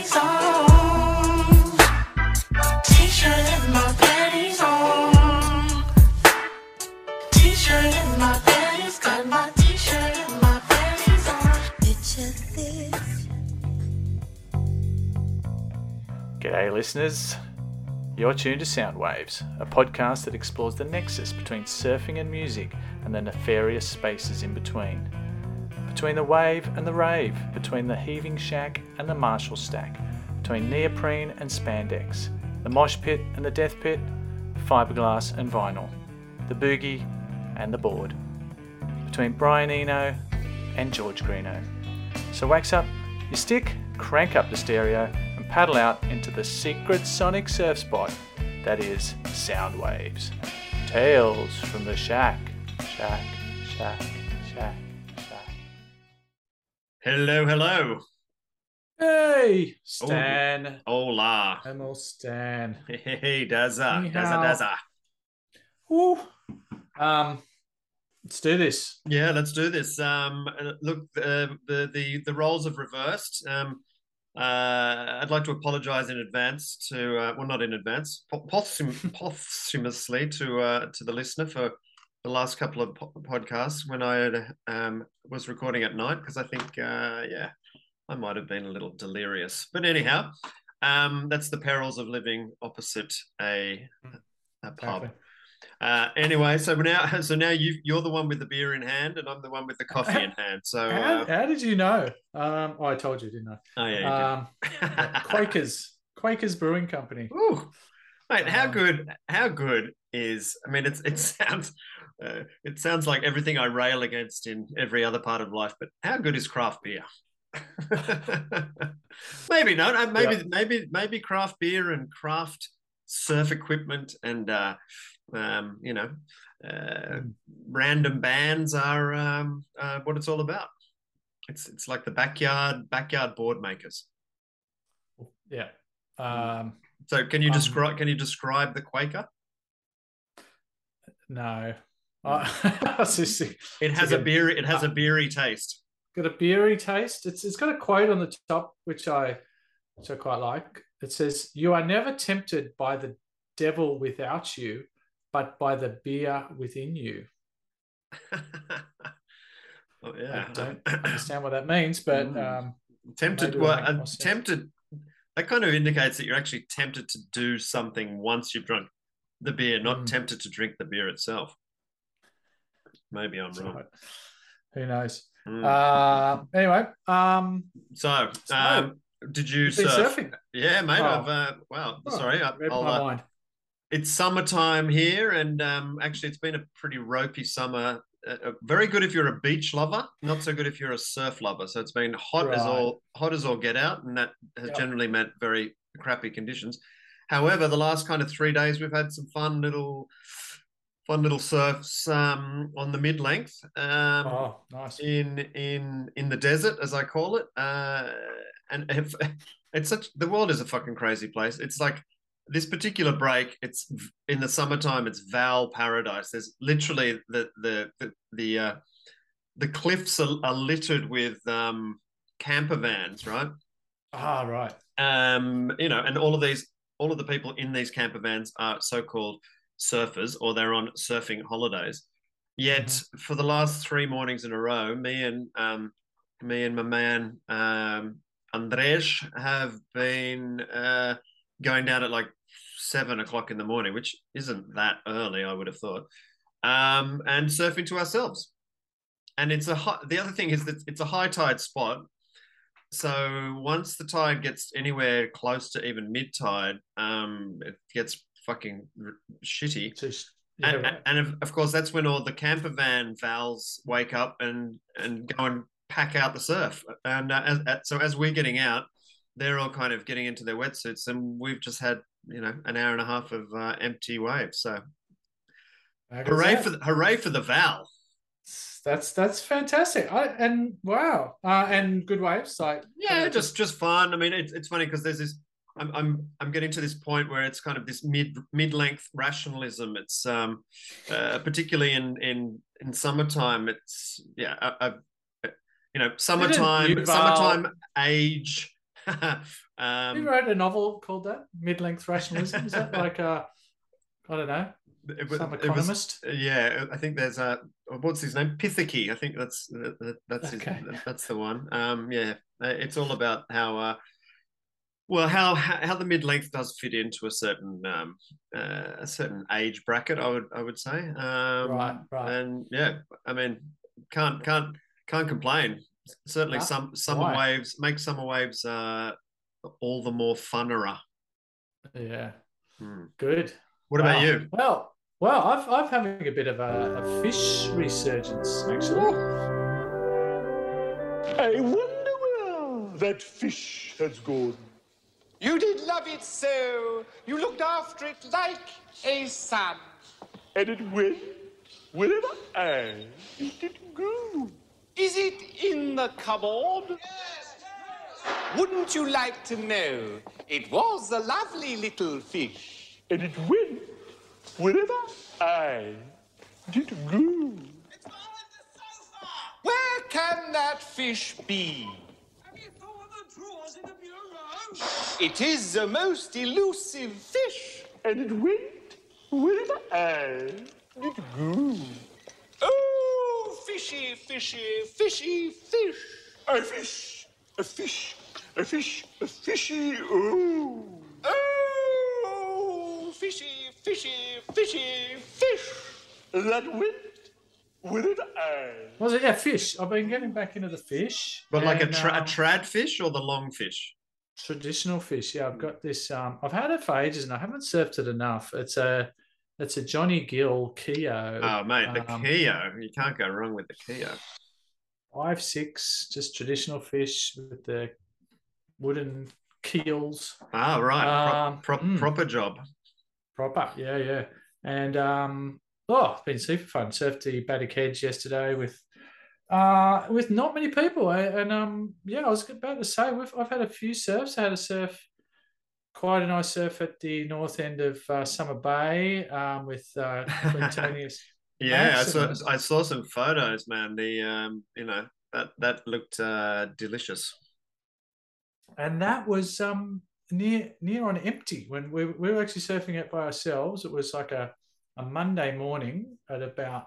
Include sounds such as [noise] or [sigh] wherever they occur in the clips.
panties on. T-shirt and my panties on. T-shirt and my panties, got my T-shirt and my panties on. Picture this. G'day, listeners. You're tuned to Soundwaves, a podcast that explores the nexus between surfing and music and the nefarious spaces in between. Between the wave and the rave, between the heaving shack and the Marshall stack, between neoprene and spandex, the mosh pit and the death pit, fiberglass and vinyl, the boogie and the board, between Brian Eno and George Greenough. So wax up your stick, crank up the stereo, and paddle out into the secret sonic surf spot that is Soundwaves. Tales from the shack, shack, shack. Hello, hello. Hey, Stan. Hola. Hello, Stan. Hey, Daza. Ni Daza, hao. Daza. Woo. Um, let's do this. Yeah, let's do this. Um, uh, look, uh, the the the roles have reversed. Um, uh, I'd like to apologise in advance to, uh, well, not in advance, posthum- posthumously to uh, to the listener for the last couple of po- podcasts when I had, um, was recording at night because I think, uh, yeah, I might have been a little delirious. But anyhow, um, that's the perils of living opposite a a pub. Uh, anyway, so now, [laughs] so now you you're the one with the beer in hand, and I'm the one with the coffee in hand. So, How, uh, how did you know? Um, oh, I told you, didn't I? oh yeah, Um, yeah. [laughs] Quakers, Quakers Brewing Company. Ooh, mate, how Um, good? How good is? I mean, it's it [laughs] sounds uh, it sounds like everything I rail against in every other part of life, but how good is craft beer? [laughs] maybe not. Uh, Maybe Yeah. maybe maybe craft beer and craft surf equipment and uh, um, you know uh, Mm. random bands are um, uh, what it's all about. It's it's like the backyard backyard board makers. Yeah. Um, So can you Um, describe can you describe the Quaker? no. I was just see- It has a good. beer. It has a Uh, beery taste. got a beery taste. It's it's got a quote on the top which I which I quite like. It says, "You are never tempted by the devil without you, but by the beer within you." [laughs] oh yeah. I don't [clears throat] understand what that means, but Mm. um, tempted. Well, make uh, tempted. That kind of indicates that you're actually tempted to do something once you've drunk the beer, not Mm. tempted to drink the beer itself. Maybe I'm it's wrong. who knows? Mm. Uh, anyway, um, so, so, um, did you surf? surfing. Yeah, mate. Oh. I've uh, well, Oh, sorry. I, read I'll, my uh, mind. it's summertime here, and um, actually, it's been a pretty ropey summer. Uh, uh, very good if you're a beach lover, not so good if you're a surf lover. So it's been hot as all hot as all get out, and that has Yep. generally meant very crappy conditions. However, the last kind of three days, we've had some fun little fun little surfs um, on the mid length. Um, Oh, nice. in in in the desert, as I call it. Uh, and if, [laughs] it's such the world is a fucking crazy place. It's like this particular break. It's in the summertime. It's Val paradise. There's literally the the the the, uh, the cliffs are, are littered with um, camper vans, right? Ah, right. um, you know, and all of these, all of the people in these camper vans are so-called surfers, or they're on surfing holidays. Yet, for the last three mornings in a row, me and um, me and my man um, Andres have been uh, going down at like seven o'clock in the morning, which isn't that early, I would have thought, um, and surfing to ourselves. And it's a high, the other thing is that it's a high tide spot, so once the tide gets anywhere close to even mid tide, um, it gets fucking r- shitty. Just, yeah, and, right. and of, course, that's when all the camper van vals wake up and and go and pack out the surf. And uh, as, so as we're getting out, they're all kind of getting into their wetsuits, and we've just had you know an hour and a half of uh, empty waves. So How good is hooray that? for the, hooray for the val! that's that's fantastic. I, and wow, uh, and good waves. Like yeah just just fun i mean it's, it's funny because there's this I'm, I'm i'm getting to this point where it's kind of this mid mid-length rationalism it's um uh, particularly in in in summertime it's yeah I, I, you know summertime Yuval- summertime age Have [laughs] you Um, wrote a novel called that? Mid-length rationalism. Is that like a, I don't know, it some it was- economist? yeah, I think there's a what's his name, Piketty. I think that's that- that- that's his, that's the one. Um, yeah, it's all about how. Uh, well, how how the mid length does fit into a certain um, uh, a certain age bracket, I would I would say. Um, Right, right. And yeah, I mean, can't can't can't complain. Certainly, No, some summer why? waves make summer waves uh, all the more funnerer. Yeah, Hmm. good. What about you? Well, well, I've I've having a bit of a, a fish resurgence actually. I wonder where that fish has gone. You did love it so. You looked after it like a son. And it went wherever I did it go. Is it in the cupboard? Yes. Wouldn't you like to know? It was a lovely little fish. And it went wherever I did go. It's all in the sofa. Where can that fish be? It is the most elusive fish. And it went wherever I did go. Oh, fishy, fishy, fishy fish. A fish, a fish, a fish, a fishy, oh. Oh, fishy, fishy, fishy fish. That went wherever I. Was it? Yeah, fish. I've been getting back into the fish. But like a, and, tra- a um, trad fish or the long fish? Traditional fish. Yeah, I've got this. Um, I've had it for ages and I haven't surfed it enough. It's a, it's a Johnny Gill Keo. Oh, mate, the um, Keo. You can't go wrong with the Keo. five six, just traditional fish with the wooden keels. Ah, right. Um, Pro- pro- mm. Proper job. Proper, yeah, yeah. And um, oh, it's been super fun. Surfed the Baddock Hedge yesterday with uh with not many people. I, and um, yeah, I was about to say we've I've had a few surfs. I had a surf, quite a nice surf at the north end of uh, Summer Bay um, with uh. [laughs] Yeah, I saw, I saw some photos, man. The um, you know, that that looked uh delicious. and that was um near near on empty when we, we were actually surfing it by ourselves. It was like a, a Monday morning at about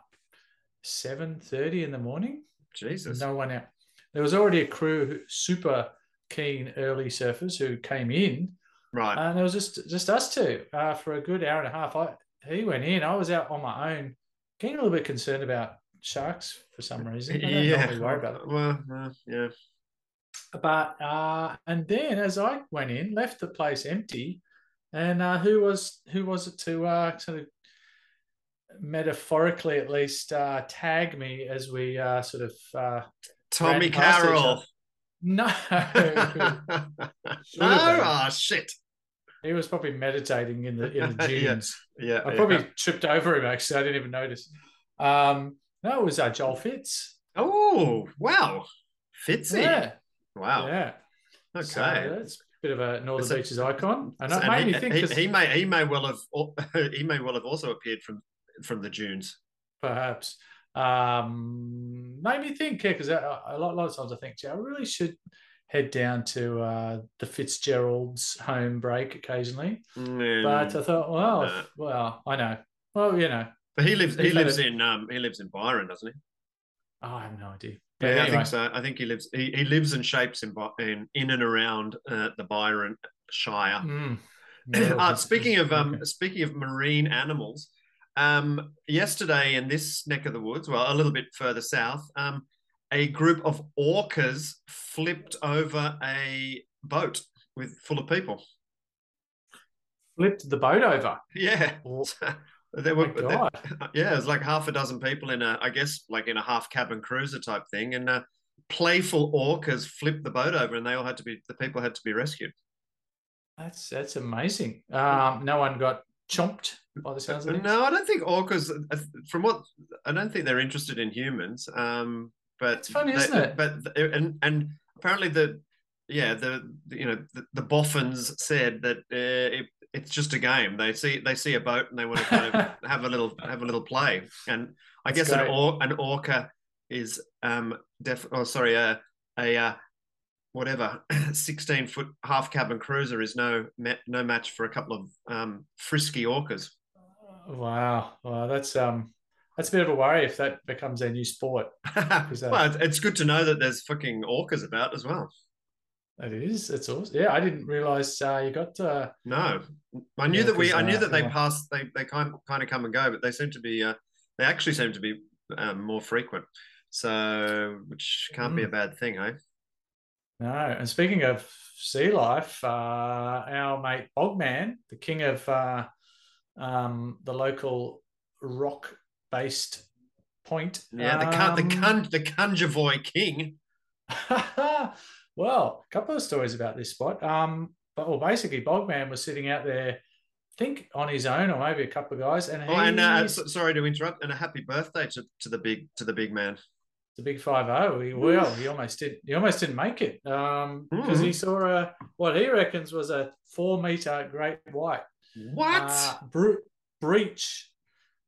seven thirty in the morning. Jesus. No one out. There was already a crew, super keen early surfers who came in, Right. and it was just just us two uh, for a good hour and a half. I he went in. I was out on my own, getting a little bit concerned about sharks for some reason. I don't yeah. worry about it. Well, uh, yeah. But uh, and then as I went in, left the place empty, and uh, who was who was it to uh, sort of metaphorically at least uh, tag me as we uh, sort of uh, Tommy ran past each Carroll. no, no, Should have been. oh shit. he was probably meditating in the in the [laughs] Yeah. dunes. Yeah. I yeah. probably tripped over him actually. I didn't even notice. Um, no, it was uh, Joel Fitz. Oh wow, Fitzy. Yeah, Wow. yeah. Okay. So that's a bit of a Northern So- Beaches icon, and it made he, me think. he, he may he may well have [laughs] he may well have also appeared from from the dunes. perhaps um made me think yeah because a, a lot, a lot of times i think gee, i really should head down to uh the fitzgerald's home break occasionally Mm, but i thought well no. well i know well you know but he lives he lives in um he lives in Byron, doesn't he? oh, i have no idea Yeah, But I think so. I think he lives he, he lives and shapes in in in and around uh, the Byron Shire. mm, [clears throat] uh, speaking of um, okay. speaking of marine animals, um, yesterday in this neck of the woods, well, a little bit further south, um, a group of orcas flipped over a boat with full of people. flipped the boat over Yeah, Oh, [laughs] there were. there- God. [laughs] yeah, it was like half a dozen people in a, I guess, like in a half cabin cruiser type thing, and uh, playful orcas flipped the boat over, and they all had to be the people had to be rescued. that's that's amazing um no one got chomped by the sounds of things No, I don't think orcas. uh, From what I don't think they're interested in humans. Um, but It's funny, they- isn't it? But and and apparently the yeah the, the you know the, the boffins said that uh, it, it's just a game. They see they see a boat and they want to kind of [laughs] have a little have a little play. And I That's guess an or an orca is um def. Oh, sorry, uh, a uh, whatever [clears throat] 16 foot half cabin cruiser is no no match for a couple of um, frisky orcas. Wow, wow, that's um, that's a bit of a worry if that becomes their new sport. [laughs] that- well, it's- it's good to know that there's fucking orcas about as well. It is. It's awesome. Yeah, I didn't realize uh, you got. Uh, No, I knew Yeah, that we I knew uh, that they yeah. pass. They they kind kind of come and go, but they seem to be. Uh, they actually seem to be um, more frequent. So, which can't be a Mm. bad thing, eh? No, and speaking of sea life, uh, our mate Bogman, the king of uh, um, the local rock-based point. Yeah, the can, the um, can, the Kanjavoy King. [laughs] well, a couple of stories about this spot. Um, but well, basically, Bogman was sitting out there, I think on his own, or maybe a couple of guys, and Oh, and uh, sorry to interrupt, and a happy birthday to, to the big to the big man. The big five zero. He well, he almost did. He almost didn't make it um, because he saw a what he reckons was a four meter great white What? uh, bre- breach.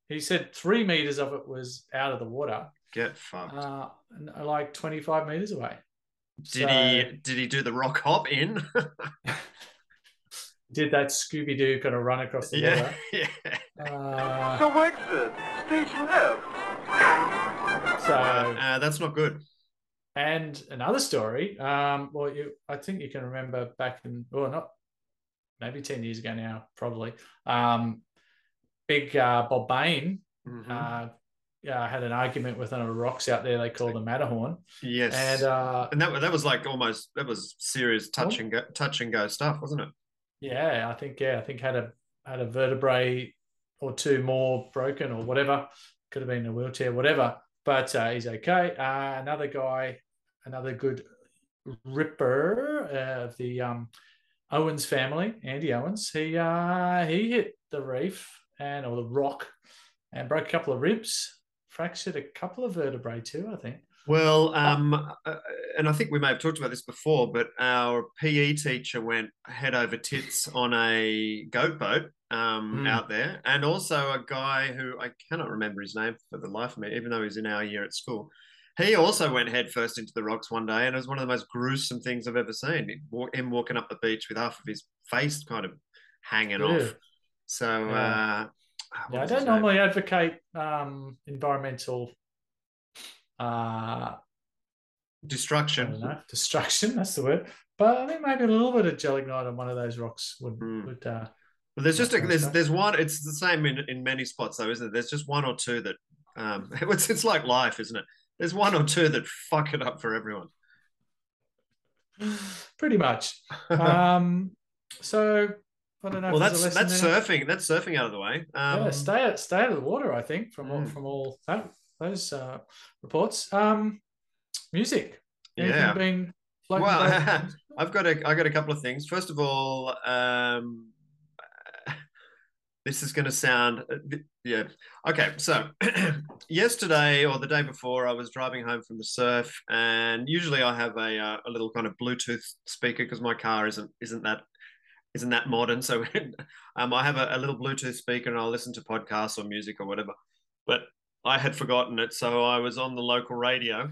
He said three meters of it was out of the water, Get fucked. uh, like twenty five meters away. did he did he do the rock hop in? [laughs] did that Scooby Doo kind of run across the yeah, water? [laughs] yeah. Uh, So exit. So Uh, that's not good. And another story. Um, well, you, I think you can remember back in, well, not maybe ten years ago now, probably. Um, big uh, Bob Bain Mhm. uh, yeah, had an argument with one of the rocks out there. They call the Matterhorn, yes, and uh, and that that was like almost that was serious touch Oh. and go, touch and go stuff, wasn't it? yeah, I think yeah, I think had a had a vertebrae or two more broken or whatever. Could have been a wheelchair, whatever. But uh, he's okay. Uh, another guy, another good ripper of the um, Owens family, Andy Owens. He uh, he hit the reef and or the rock and broke a couple of ribs, fractured a couple of vertebrae too. I think. Well, um, uh, and I think we may have talked about this before, but our PE teacher went head over tits on a goat boat um, Mm. out there, and also a guy who I cannot remember his name for the life of me, even though he's in our year at school. He also went headfirst into the rocks one day, and it was one of the most gruesome things I've ever seen. Him walking up the beach with half of his face kind of hanging Yeah. off. So, Yeah. uh, Yeah, I don't his name? normally advocate um, environmental. Uh, destruction. know, destruction. [laughs] That's the word. But I think maybe a little bit of gelignite on one of those rocks would Mm. would. Uh, Well, there's just a, there's there's one. It's the same in, in many spots though, isn't it? There's just one or two that um, [laughs] it's it's like life, isn't it? There's one or two that fuck it up for everyone. [sighs] pretty much. Um, so I don't know. well, that's that's there. surfing. That's surfing out of the way. Um, yeah, stay out, stay out of the water. I think from all Mm. from all that, those uh, reports. Um, music. Anything Yeah. Been Well. [laughs] I've got a I got a couple of things. First of all, um, this is going to sound bit- yeah okay. So [clears throat] yesterday or the day before, I was driving home from the surf, and usually I have a uh, a little kind of Bluetooth speaker because my car isn't isn't that isn't that modern. So [laughs] um, I have a, a little Bluetooth speaker, and I'll listen to podcasts or music or whatever. But I had forgotten it, so I was on the local radio.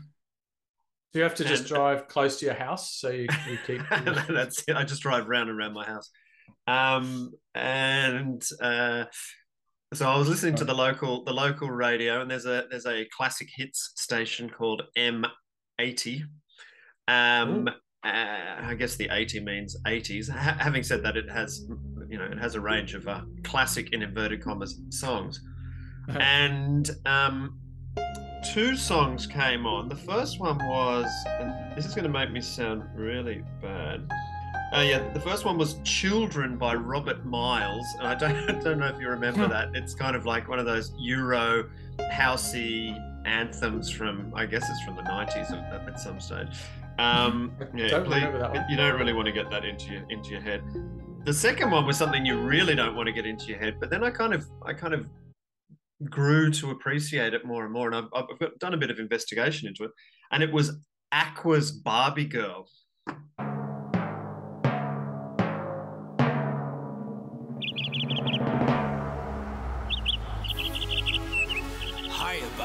You have to just and- drive close to your house so you, you keep? [laughs] That's it. I just drive round and round my house. Um, and uh, so I was listening to the local the local radio, and there's a there's a classic hits station called M80. Um, uh, I guess the 80 means 80s. Ha- having said that, it has you know it has a range of uh, classic in inverted commas songs, and um, two songs came on. The first one was, and this is going to make me sound really bad. Uh, yeah, the first one was "Children" by Robert Miles, and I don't, [laughs] I don't know if you remember that. It's kind of like one of those Euro housey anthems from, I guess it's from the '90s at, at some stage. Um, [laughs] yeah, don't please- remember that one. you don't really want to get that into your into your head. The second one was something you really don't want to get into your head, but then I kind of I kind of grew to appreciate it more and more, and I've, I've done a bit of investigation into it, and it was Aqua's Barbie Girl.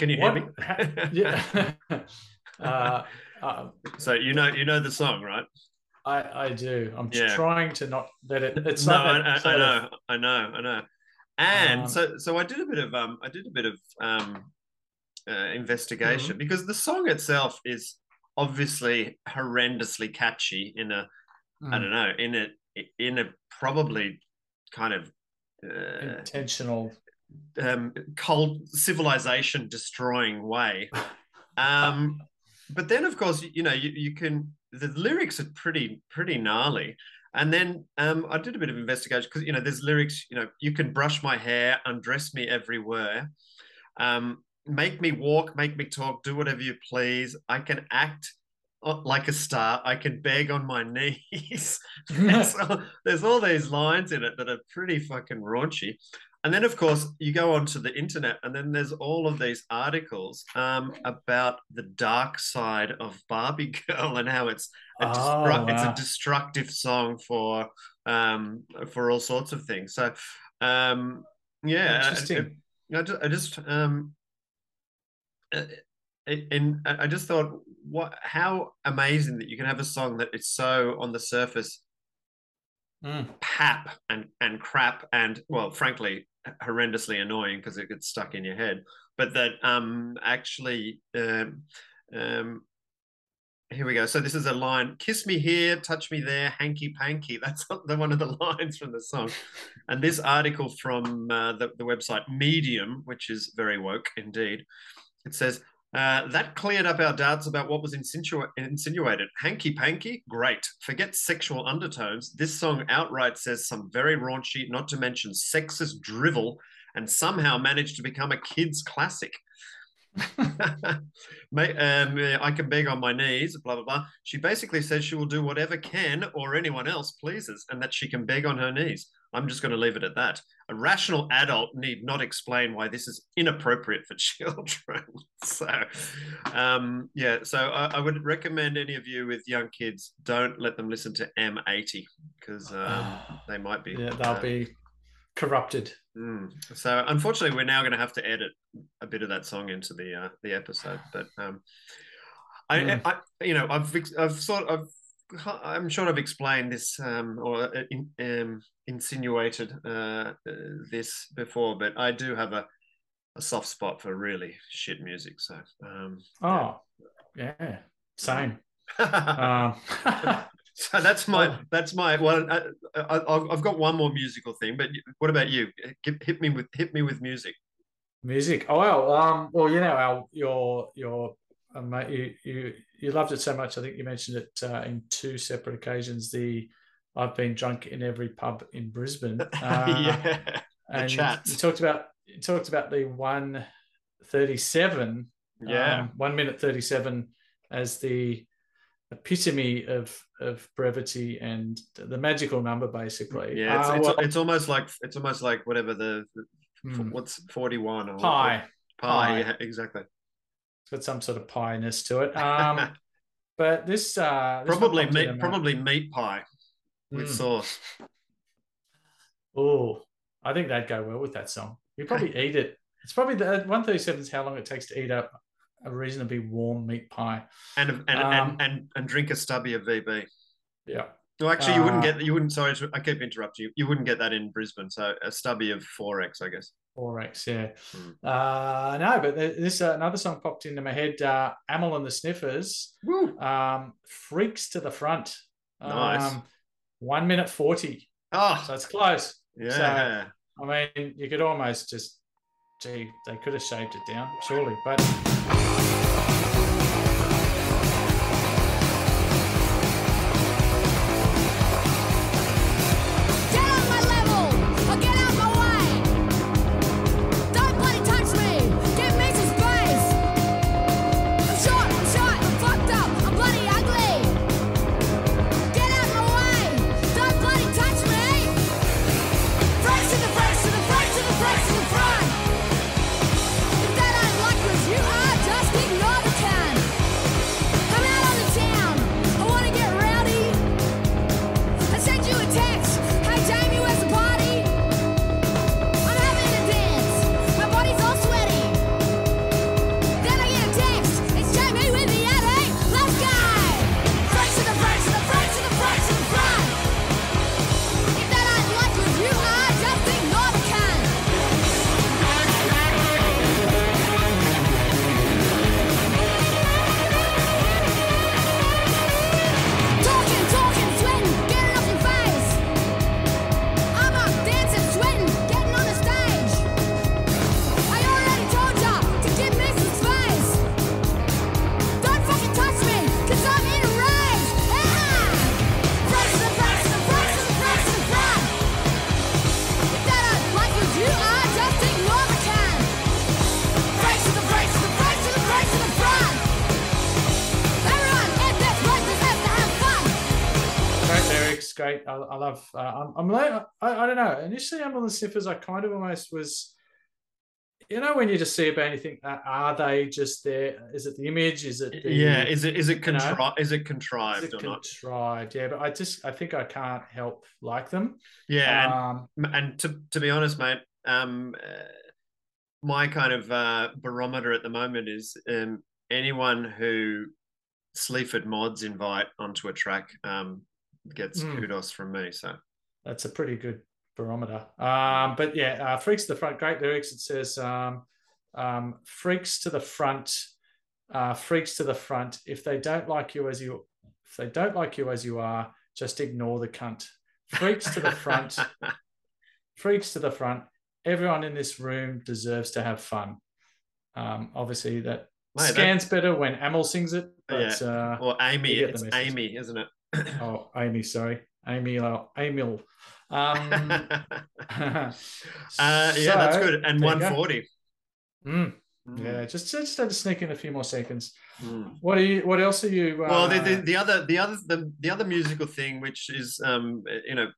Can you hear What? me? Yeah. [laughs] uh, uh, so you know you know the song, right? I, I do. I'm Yeah. trying to not let it. It's no, I, I, I sort of- know, I know, I know. And Um, so, so I did a bit of um, I did a bit of um, uh, investigation Mm-hmm. because the song itself is obviously horrendously catchy in a, I Mm. don't know, in a in a probably kind of uh, intentional. Um, cold civilization destroying way. Um, but then, of course, you know, you, you can the lyrics are pretty pretty gnarly. And then um, I did a bit of investigation because you know there's lyrics. You know, you can brush my hair, undress me everywhere, um, make me walk, make me talk, do whatever you please. I can act uh, like a star. I can beg on my [laughs] knees. there's, all, there's all these lines in it that are pretty fucking raunchy. And then, of course, you go onto the internet, and then there's all of these articles um, about the dark side of Barbie [laughs] Girl and how it's a Oh, destru- it's a destructive song for um, for all sorts of things. So, um, yeah, Interesting. I, I just, I just um, uh, and I just thought, what? How amazing that you can have a song that it's so on the surface Mm. pap and and crap and well, frankly, horrendously annoying because it gets stuck in your head. But that um actually um um here we go. So this is a line: "Kiss me here, touch me there, hanky panky." [laughs] That's the one of the lines from the song. And this article from uh, the, the website Medium, which is very woke indeed, it says uh, that cleared up our doubts about what was insinua- insinuated. Hanky panky, great. Forget sexual undertones. This song outright says some very raunchy, not to mention sexist drivel, and somehow managed to become a kids' classic. [laughs] Um, I can beg on my knees, blah, blah, blah. She basically says she will do whatever Ken or anyone else pleases and that she can beg on her knees. I'm just going to leave it at that. A rational adult need not explain why this is inappropriate for [laughs] children. so, um, yeah, so I, I would recommend any of you with young kids don't let them listen to M80 because um, [sighs] they might be. Yeah, they'll uh, be corrupted. Mm. So unfortunately, we're now going to have to edit a bit of that song into the uh, the episode. But um, I, Mm. I, you know, I've I've sort of. I'm sure I've explained this um, or uh, in, um, insinuated uh, uh, this before, but I do have a, a soft spot for really shit music. So, um, Oh, yeah, same. [laughs] Um, [laughs] so that's my Oh. that's my well. I, I, I've I've got one more musical thing, but what about you? Hit hit me with hit me with music. music. Oh well, um, well, you know, our your your uh, mate, you you you loved it so much. I think you mentioned it uh, in two separate occasions. The I've been drunk in every pub in Brisbane. [laughs] Uh, yeah. and you-. You talked about you talked about the one thirty seven. Yeah. um, one minute thirty seven as the epitome of of brevity and the magical number, basically. Yeah, it's, Uh, it's, well, it's almost like it's almost like whatever the, hmm, what's forty one or pie. pie. Pie. Yeah, exactly. It's got some sort of pie-ness to it. Um, [laughs] but this uh, this probably meat uh, probably meat pie with Mm. sauce. Oh, I think that'd go well with that song. You probably [laughs] eat it. It's probably the 137 is how long it takes to eat up a reasonably warm meat pie. And and, Um, and and and drink a stubby of VB. Yeah. Well, actually, you wouldn't Uh, get you wouldn't. Sorry, I keep interrupting you. You wouldn't get that in Brisbane. So a stubby of four X, I guess. Four X, yeah. Hmm. Uh, no, but this uh, another song popped into my head. Uh, Amyl and the Sniffers, um, "Freaks to the Front." Nice. Um, one minute forty, Oh, so it's close. yeah. I mean, you could almost just, gee, they could have shaved it down, surely. But the sniffers. I kind of almost was. You know, when you just see a band, you think, uh, are they just there? Is it the image? Is it the, Yeah, is it is it you know, contri- is it is contrived it or not? contrived? Yeah, but I just, I think I can't help like them. Yeah, and Um, and to to be honest, mate, um, uh, my kind of uh, barometer at the moment is um, anyone who Sleaford mods invite onto a track um, gets Mm. kudos from me. So that's a pretty good barometer. Um, but yeah, uh, freaks to the front, great lyrics. It says, um, um, freaks to the front, uh, freaks to the front. If they don't like you as you, if they don't like you as you are, just ignore the cunt. Freaks to the front, [laughs] freaks to the front. Everyone in this room deserves to have fun. Um, obviously, that Mate, that- scans better when Amyl sings it, but uh, or Amy, you get the it's. Amy, isn't it? oh, Amy, sorry, Amy, uh, Emil. Um, [laughs] uh, [laughs] yeah, that's good. And there you go. 140. Mm, Mm, yeah, just just had to sneak in a few more seconds. mm. What are you? What else are you? Uh, Well, the, the, the other the other the, the other musical thing, which is um, you know,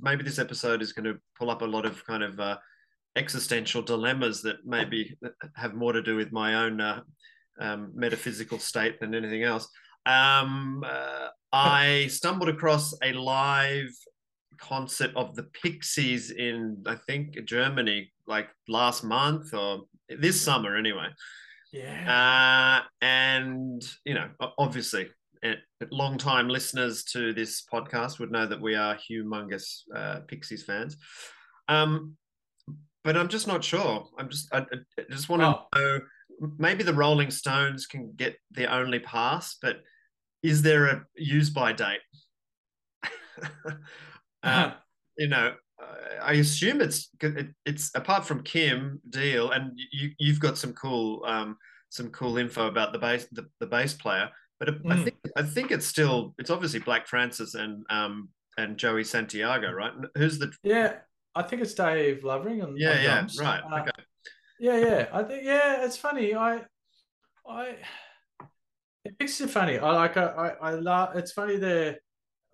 maybe this episode is going to pull up a lot of kind of uh, existential dilemmas that maybe have more to do with my own uh, um, metaphysical state than anything else. Um, uh, I stumbled across a live concert of the Pixies in I think Germany, like last month or this summer, anyway. yeah. Uh, and you know, obviously, eh, long-time listeners to this podcast would know that we are humongous uh, Pixies fans. Um, but I'm just not sure. I'm just, I, I just want to Oh. know. Maybe the Rolling Stones can get the only pass, but is there a use-by date? [laughs] uh, you know, I assume it's it's apart from Kim Deal, and you you've got some cool um some cool info about the bass the, the bass player, but I Mm. think I think it's still it's obviously Black Francis and um and Joey Santiago, right? Who's the yeah. I think it's Dave Lovering and yeah yeah drums. right Uh, okay Yeah, yeah. I think yeah, it's funny. I I it makes it funny. I like I I, I love it's funny their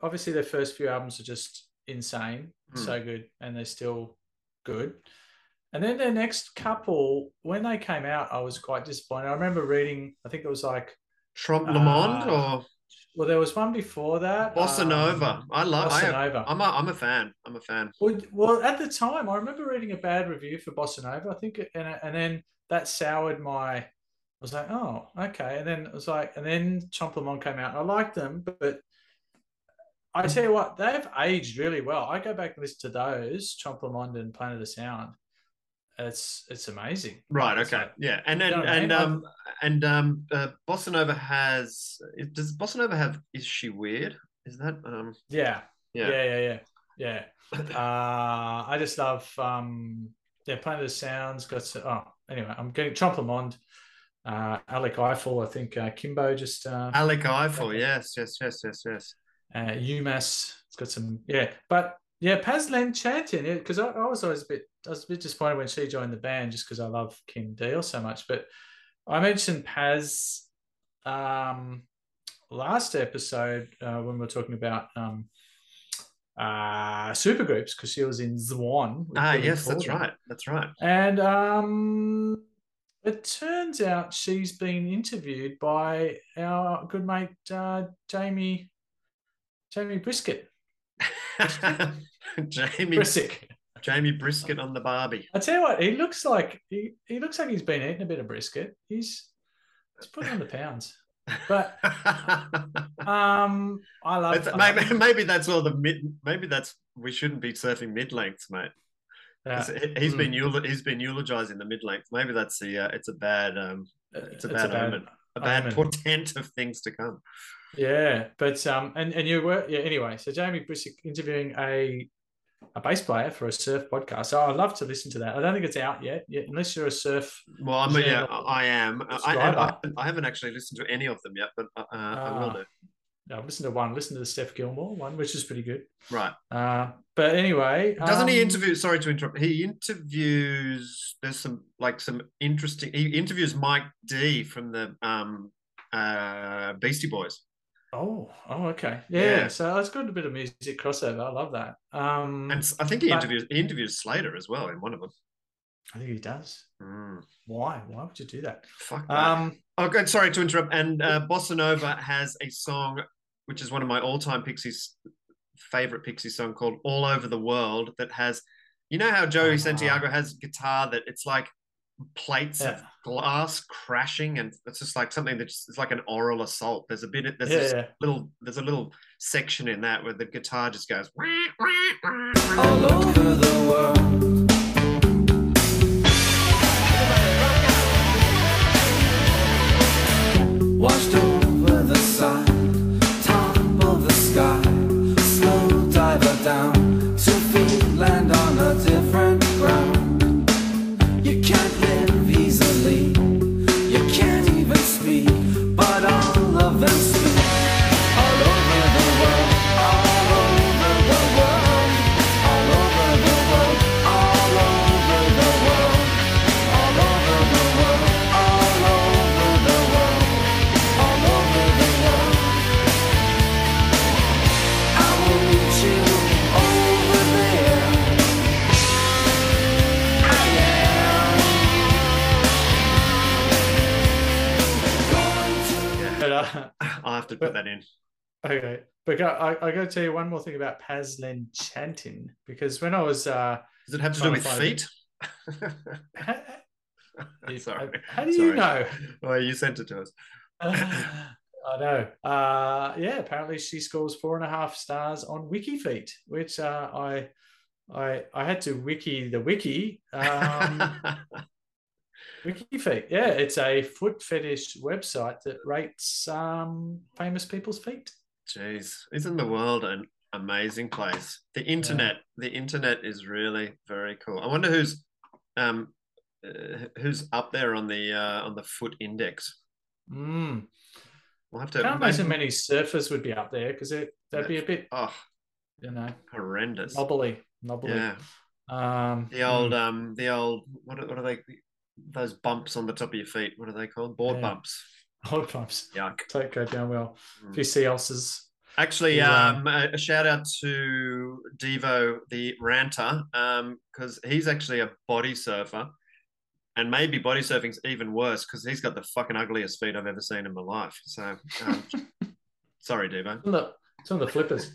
obviously their first few albums are just insane, Hmm. so good, and they're still good. And then their next couple, when they came out, I was quite disappointed. I remember reading, I think it was like Trompe Le Monde Uh, or well, there was one before that. Bossa um, Nova. I love. I Bossa Nova. I'm a I'm a fan. I'm a fan. Well, well, at the time, I remember reading a bad review for Bossa Nova. I think, and and then that soured my. I was like, oh, okay. And then it was like, and then Trompe Le Monde came out. I liked them, but I tell you what, they've aged really well. I go back and listen to those Trompe Le and Planet of Sound. It's it's amazing. Right. Okay. like- Yeah. And then, and I mean? um and um uh, Bossa Nova has. Does Bossa Nova have? Is she weird? Is that um? yeah, Yeah. yeah, yeah, yeah, yeah. Uh, I just love um, yeah, Planet of the Sounds. Got some, oh anyway, I'm getting Trompe Le Monde, uh, Alec Eiffel. I think uh, Kimbo just uh, Alec Eiffel, yes, yes, yes, yes, yes. Uh, UMass. It's got some, yeah. But yeah, Paz Lenchantin, because I, I was always a bit, I was a bit disappointed when she joined the band just because I love Kim Deal so much. But I mentioned Paz um, last episode uh, when we were talking about um, uh, supergroups because she was in Zwan. Ah, yes, that's right. That's right. And um, it turns out she's been interviewed by our good mate uh, Jamie Jamie Brisket. [laughs] Jamie Brisket. Jamie Brisket on the Barbie. I tell you what, he looks like he, he looks like he's been eating a bit of brisket. He's he's putting on the pounds. But [laughs] um, I love It's- I maybe love- maybe that's all the mid. Maybe that's we shouldn't be surfing mid lengths, mate. uh, he- He's mm. been eul- he's been eulogizing the mid length. Maybe that's the uh, it's a bad um it's a bad omen. a bad omen. portent of things to come. Yeah, but um, and and you were yeah. Anyway, so Jamie Brisket interviewing a a bass player for a surf podcast. So I'd love to listen to that. I don't think it's out yet, yet unless you're a surf. Well, I mean, yeah, I am. I, I. I, haven't actually listened to any of them yet, but uh, I will Ah. do. I've listened to one. Listen to the Steph Gilmore one, which is pretty good. Right. Uh, but anyway, Doesn't he um, interview? Sorry to interrupt. He interviews. There's some like some interesting. He interviews Mike D from the um uh Beastie Boys. Oh, oh, okay, yeah. Yeah. So it's got a bit of music crossover. I love that. Um, And I think he But- interviews he interviews Slater as well in one of them. I think he does. Mm, Why? Why would you do that? fuck that. Um, oh, good. Sorry to interrupt. And uh, Bossa Nova has a song, which is one of my all-time Pixies favorite Pixie song called "All Over the World." That has, you know, how Joey Ah. Santiago has guitar that it's like plates of glass crashing, and it's just like something that's it's like an oral assault. There's a bit. There's yeah, this yeah. little. There's a little section in that where the guitar just goes. all over the world. Put that in. Okay, but go- I, I got to tell you one more thing about Paz Lenchantin because when I was, uh, Does it have to do with feet? [laughs] [laughs] how, Sorry. how do you know? Well, you sent it to us. [laughs] I know. Uh, yeah, apparently she scores four and a half stars on Wiki WikiFeet, which uh, I, I, I had to wiki the wiki. Um, WikiFeet, yeah, it's a foot fetish website that rates um, famous people's feet. Jeez, isn't the world an amazing place? The internet, the internet is really very cool. I wonder who's um uh, who's up there on the uh, on the foot index. Mm. We'll have to Can't imagine many surfers would be up there because they'd be a bit, Oh, you know, horrendous. knobbly, knobbly. Yeah, Um, the old um the old what what are they? Those bumps on the top of your feet. What are they called? Board Yeah. bumps. old bumps. Yuck. don't go down well. Mm. If you see ulcers, Actually, um, um, a, shout out to Devo the ranter, um, because he's actually a body surfer, and maybe body surfing's even worse because he's got the fucking ugliest feet I've ever seen in my life. So, um, [laughs] sorry, Devo. some of the, the flippers.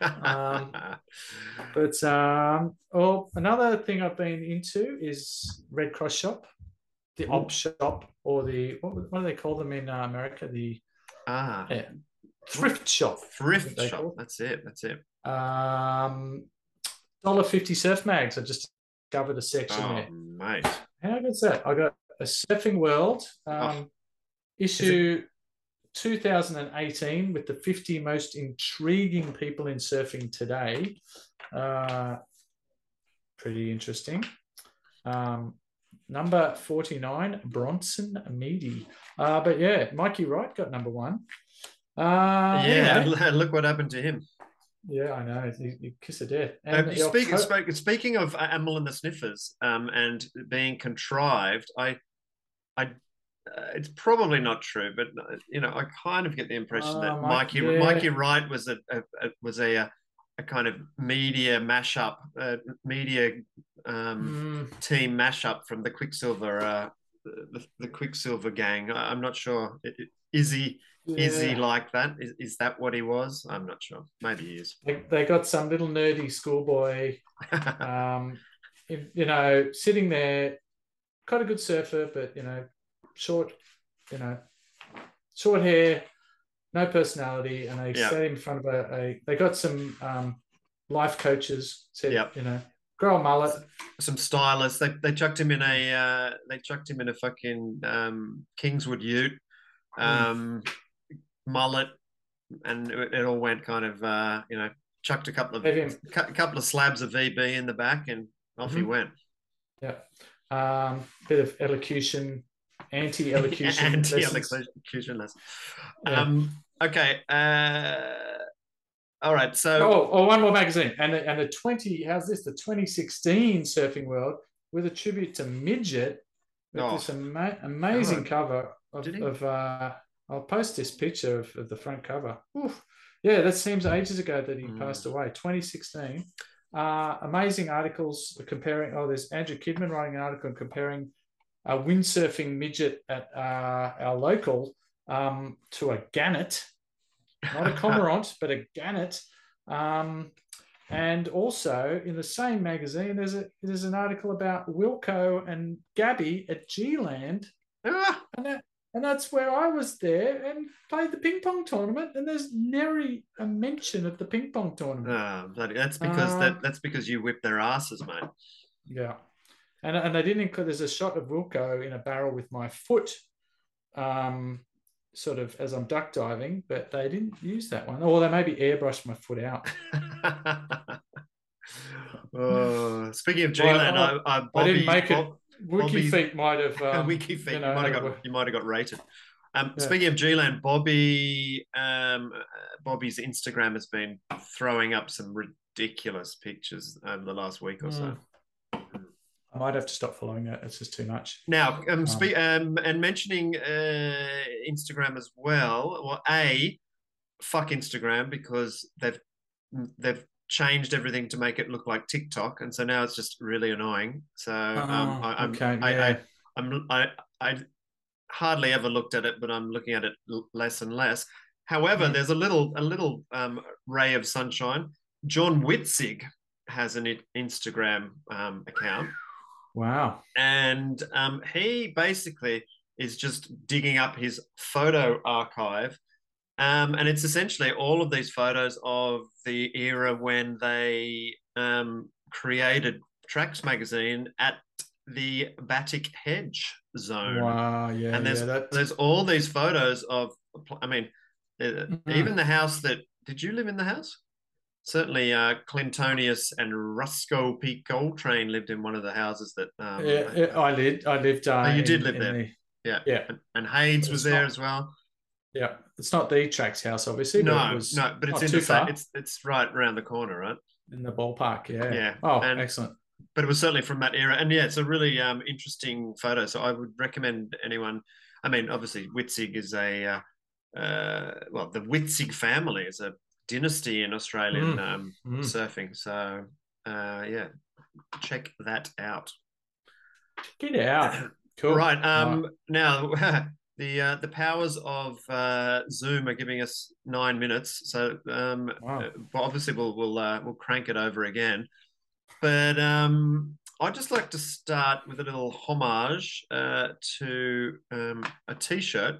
Um, [laughs] But um, oh, another thing I've been into is Red Cross Shop, the op shop, or the what, what do they call them in uh, America? The ah, yeah, thrift shop. Thrift shop. That's it. That's it. Um, dollar fifty surf mags. I just discovered a section Oh, there. mate. How good's that? I got a Surfing World um, Oh. issue 2018 with the 50 most intriguing people in surfing today. Uh, pretty interesting. Um, number 49, Bronson Meydi. Uh, but yeah, Mikey Wright got number one. Uh, yeah, anyway. [laughs] look what happened to him. yeah, I know. You, you kiss of death. Uh, And Octo- speak, speaking of uh, Amyl and the Sniffers um, and being contrived, I, I, uh, it's probably not true, but uh, you know, I kind of get the impression Oh, that Mike- Mikey yeah. Mikey Wright was a, a, a was a, uh, a kind of media mashup, uh, media um, Mm, team mashup from the Quiksilver, uh, the, the Quiksilver gang. I- I'm not sure. Is he is he like that? Is, is that what he was? I'm not sure. Maybe he is. They, they got some little nerdy schoolboy, [laughs] um, you know, sitting there, quite a good surfer, but you know, short, you know, short hair, no personality, and they Yeah. sat in front of a, a they got some um, life coaches, said, Yep. you know, grow a mullet. some stylists. They they chucked him in a uh, they chucked him in a fucking um, Kingswood Ute, um, mullet, and it, it all went kind of uh, you know chucked a couple of a him- couple of slabs of VB in the back, and off he Mhm. went. Yeah. Um, bit of elocution, anti-elocution. [laughs] Anti-elocution. Yeah. Um, okay. Uh, all right. So Oh, oh, one more magazine, and the, and the twenty. How's this? The 2016 Surfing World with a tribute to Midget with Oh. this ama- amazing God. cover of. Of uh, I'll post this picture of, of the front cover. Oof. Yeah, that seems ages ago that he Mm. passed away. 2016. Uh, amazing articles comparing. Oh, there's Andrew Kidman writing an article comparing a windsurfing midget at uh, our local um, to a gannet not a [laughs] cormorant, but a gannet. Um, and also in the same magazine, there's a there's an article about Wilco and Gabby at G-Land, Ah, and that and that's where I was there and played the ping pong tournament. And there's nary a mention of the ping pong tournament. ah, bloody- that's because Uh, that that's because you whipped their asses, mate. Yeah, and and they didn't include. There's a shot of Wilco in a barrel with my foot, um, sort of as I'm duck diving, but they didn't use that one. Or they maybe airbrushed my foot out. [laughs] oh, speaking of Well, G-Land, I, I, I Bobby, didn't make it. Wiki feet might have. [laughs] Um, Wiki feet, you you, might have got you might have got rated. Um, Yeah. Speaking of G-Land, Bobby, um, uh, Bobby's Instagram has been throwing up some ridiculous pictures over the last week or so. I might have to stop following it. It's just too much. Now, um, Um, spe- um, and mentioning uh, Instagram as well. Well, a fuck Instagram because they've they've changed everything to make it look like TikTok, and so now it's just really annoying. So um, Oh, I, I'm, okay, I, yeah. I, I'm I I hardly ever looked at it, but I'm looking at it l- less and less. However, Mm. there's a little a little um, ray of sunshine. John Witzig has an Instagram um, account Wow. and um, he basically is just digging up his photo archive um, and it's essentially all of these photos of the era when they um, created Tracks magazine at the Batic Hedge zone Wow. Yeah. and there's yeah, there's all these photos of i mean uh, Mhm. even the house that did you live in the house certainly uh clintonius and rusco p coltrane lived in one of the houses that um yeah, yeah, I lived. I lived. Uh, Oh, you did in- live in there. the- yeah yeah. and, and was there not- as well yeah. It's not the Tracks house, obviously. but no it was no but it's in the far it's it's right around the corner right in the ballpark. Yeah. Yeah, Oh, and- excellent. but it was certainly from that era. And yeah, it's a really um, interesting photo. So I would recommend anyone. I mean, obviously, Witzig is a uh, uh, well, the Witzig family is a dynasty in Australian Mm, um, mm. surfing. So uh, yeah, check that out. Get out. [coughs] Cool. Right um, now. [laughs] The, uh, the powers of uh, Zoom are giving us nine minutes, so um, Wow. uh, obviously we'll we'll uh, we'll crank it over again. But um, I'd just like to start with a little homage uh, to um, a T-shirt,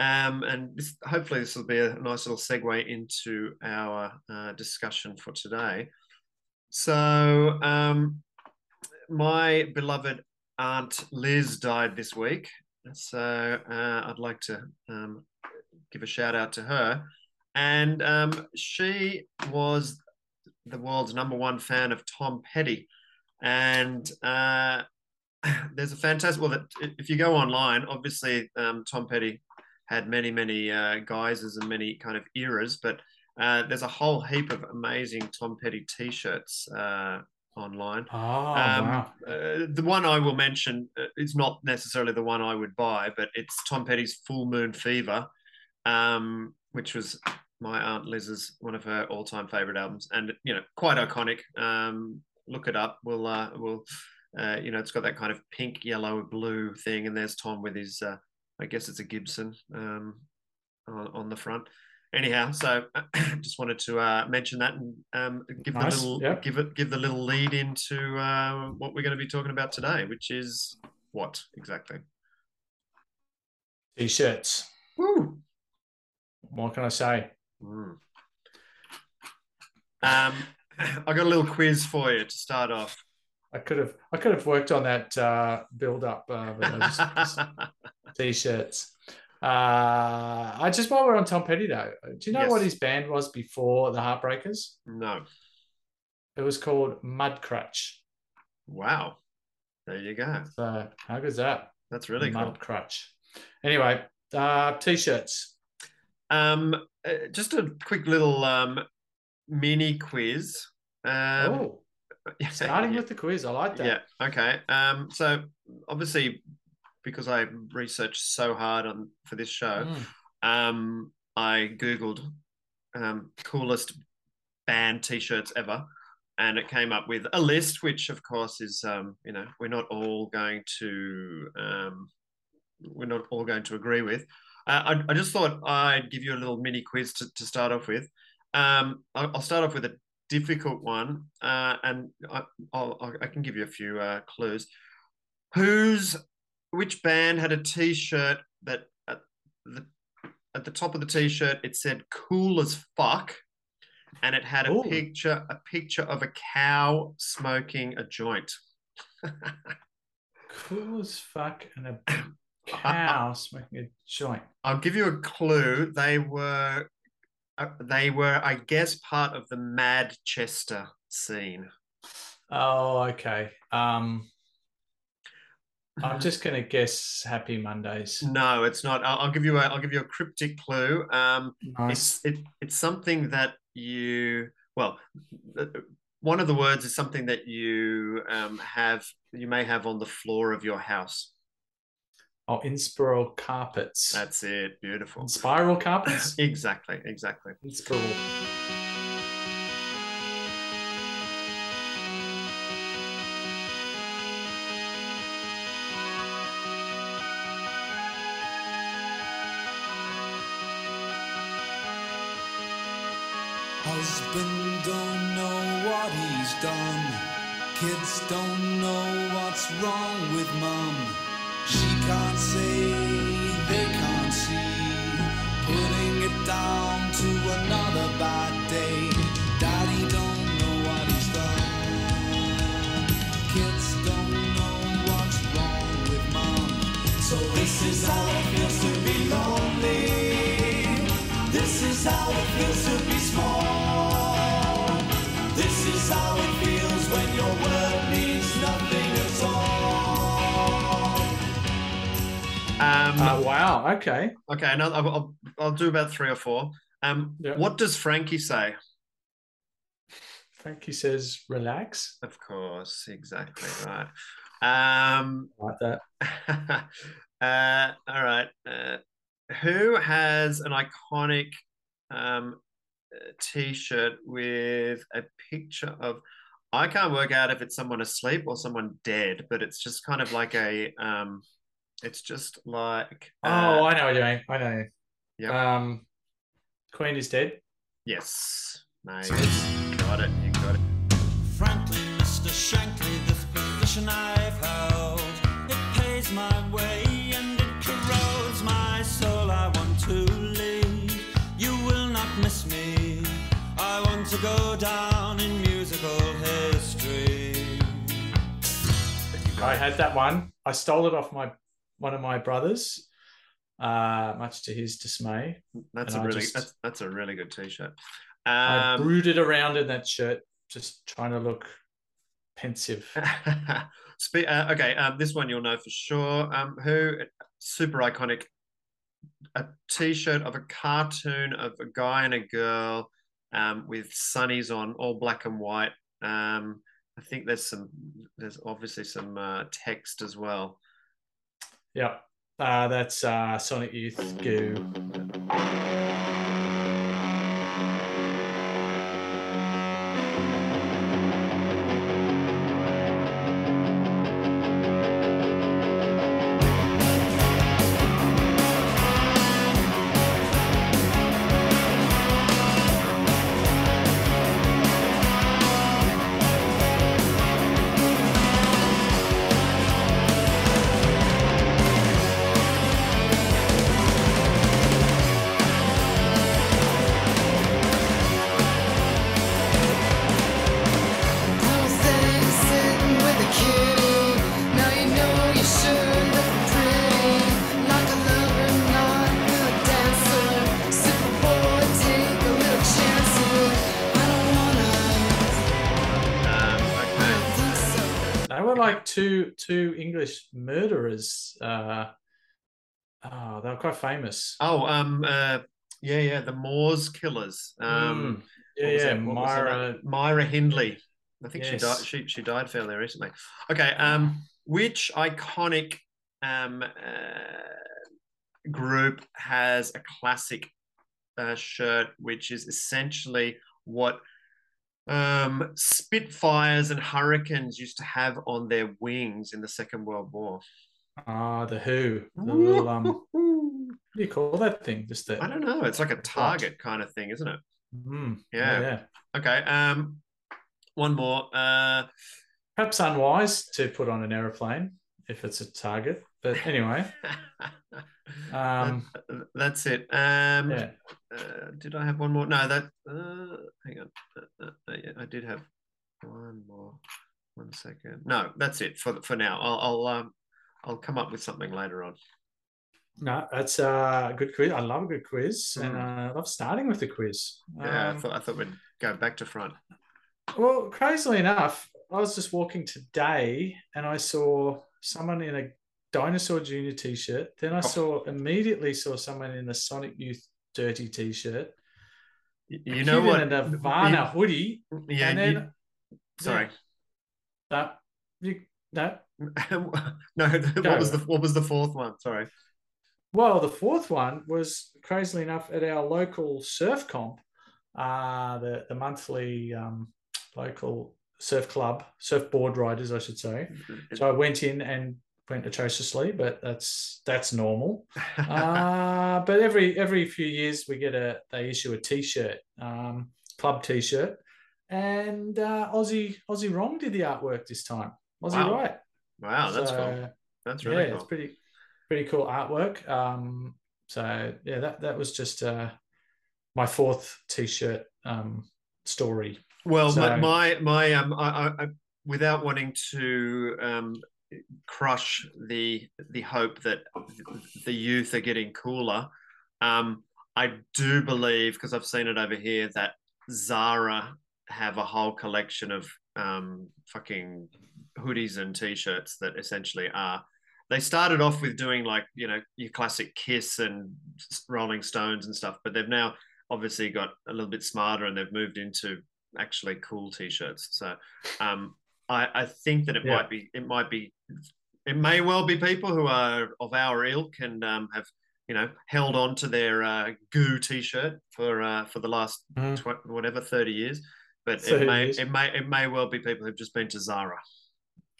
um, and this, hopefully this will be a nice little segue into our uh, discussion for today. So, um, my beloved aunt Liz died this week, so uh, I'd like to um, give a shout out to her. And um, she was the world's number one fan of Tom Petty, and uh, [clears throat] there's a fantastic. Well, if you go online, obviously um, Tom Petty had many many uh, guises and many kind of eras, but uh, there's a whole heap of amazing Tom Petty T-shirts uh, online. Oh, Um, wow. uh, the one I will mention uh, is not necessarily the one I would buy, but it's Tom Petty's Full Moon Fever, um, which was my aunt Liz's one of her all-time favorite albums, and you know, quite iconic. Um, look it up. We'll, uh, we'll, uh, you know, it's got that kind of pink, yellow, blue thing, and there's Tom with his, uh, I guess it's a Gibson um, on, on the front. Anyhow, so [clears throat] just wanted to uh, mention that and um, give Nice, the little yep. give it give the little lead into uh, what we're going to be talking about today, which is what exactly? T-shirts. Woo. What can I say? Mm. Um, [clears throat] I got a little quiz for you to start off. I could have I could have worked on that uh, build up, uh, but I just, [laughs] t-shirts. Uh, I just while we're on Tom Petty though, do you know Yes. what his band was before the Heartbreakers? no, It was called Mudcrutch. wow, there you go. So how good's that? That's really cool. Mudcrutch. Anyway, uh, t-shirts. Um, uh, just a quick little um, mini quiz. Um, oh, [laughs] starting with the quiz. I like that. Yeah. Okay. Um, so obviously, because I researched so hard on for this show, Mm. um, I googled um, coolest band T-shirts ever, and it came up with a list, which of course is um, you know we're not all going to um, we're not all going to agree with. Uh, I, I just thought I'd give you a little mini quiz to, to start off with. Um, I'll, I'll start off with a difficult one, uh, and I, I'll, I'll- can give you a few uh, clues. Who's which band had a T-shirt that at the at the top of the T-shirt it said "cool as fuck," and it had a Ooh. picture a picture of a cow smoking a joint. [laughs] Cool as fuck and a [coughs] cow smoking a joint. I'll give you a clue. They were uh, they were, I guess, part of the Madchester scene. Oh, okay. Um, I'm just gonna guess Happy Mondays. No, it's not. I'll, I'll give you a I'll give you a cryptic clue. Um, Nice. it's it, it's something that you well uh, one of the words is something that you um, have you may have on the floor of your house Oh, inspiral carpets. that's it beautiful Spiral carpets. [laughs] exactly exactly Inspiral. Done. Kids don't know what's wrong with mom. She can't say, they can't see. Putting it down to another bad day. Daddy don't know what he's done. Kids don't know what's wrong with mom. So this is how it feels to be lonely. This is how it feels to be small. Um, Uh, wow. Okay. okay another, I'll, I'll, I'll do about three or four um, Yeah. what does frankie say Frankie says, "Relax." of course exactly right um, I like that. [laughs] uh, all right. Uh, who has an iconic um, uh, T-shirt with a picture of? I can't work out if it's someone asleep or someone dead, but it's just kind of like a. Um, it's just like. Oh, uh, I know what you mean. I know. Yeah. Um, Queen is dead. yes, mate. Got it. You got it. Frankly, Mr. Shankly, this position I've held, it pays my way and it corrodes my soul. I want to leave. You will not miss me. I want to go down in musical history. I had that one. I stole it off my one of my brothers, uh, much to his dismay. That's And a I really just- that's, that's a really good T-shirt. I Um, brooded around in that shirt just trying to look pensive. [laughs] Spe- uh, okay, um, this one you'll know for sure. Um, who super iconic? A T-shirt of a cartoon of a guy and a girl um, with sunnies on, all black and white. Um, I think there's some. There's obviously some uh, text as well. Yep. Uh, that's uh, Sonic Youth Goo. Oh, they were quite famous. Oh, um, uh, yeah, yeah, the Moors killers. Um, Mm. yeah, yeah, it? What was her Myra. Myra Hindley. I think she died. She she died fairly recently. Okay. Um, which iconic um uh, group has a classic uh, shirt, which is essentially what um Spitfires and Hurricanes used to have on their wings in the Second World War? Ah, the Who. The little um, [laughs] what do you call that thing? Just the I don't know. It's like a target kind of thing, isn't it? Mm, Yeah. yeah. Okay. Um, one more. Uh, Perhaps unwise to put on an aeroplane if it's a target. But [laughs] anyway, um, that's it. Um, yeah. uh, did I have one more? No, that. Uh, hang on. Uh, uh, uh, yeah, I did have one more. One second. No, that's it for for now. I'll I'll um I'll come up with something later on. No, that's a good quiz. I love a good quiz, and uh, I love starting with the quiz. Yeah, I Um, thought I thought we'd go back to front. Well, crazily enough, I was just walking today and I saw someone in a Dinosaur Junior t-shirt. Then I Oh. saw immediately saw someone in a Sonic Youth dirty t-shirt. You know what? In a Nirvana hoodie. You- yeah. and you- then sorry. that you that [laughs] no. What was the what was the fourth one? Sorry. well, the fourth one was crazily enough at our local surf comp, uh the the monthly um local surf club, surfboard riders, I should say. So I went in and went atrociously, but that's that's normal. [laughs] uh, but every every few years we get a they issue a T-shirt, um, club T-shirt, and uh, Aussie Aussie Rom did the artwork this time. Aussie Wow. right. wow, that's So, cool. That's yeah, really it's cool. pretty pretty cool artwork. Um, so yeah, that that was just uh, my fourth T-shirt um, story. Well, So- my my, my um, I, I, I, without wanting to um, crush the the hope that the youth are getting cooler, um, I do believe because I've seen it over here that Zara have a whole collection of um, fucking hoodies and t-shirts that essentially are. They started off with doing like you know your classic Kiss and Rolling Stones and stuff, but they've now obviously got a little bit smarter and they've moved into actually cool t-shirts. So um, I, I think that it Yeah. might be it might be it may well be people who are of our ilk and um, have you know held on to their uh, goo t-shirt for uh, for the last Mhm. tw- whatever 30 years. But 30 it may years. it may it may well be people who've just been to Zara.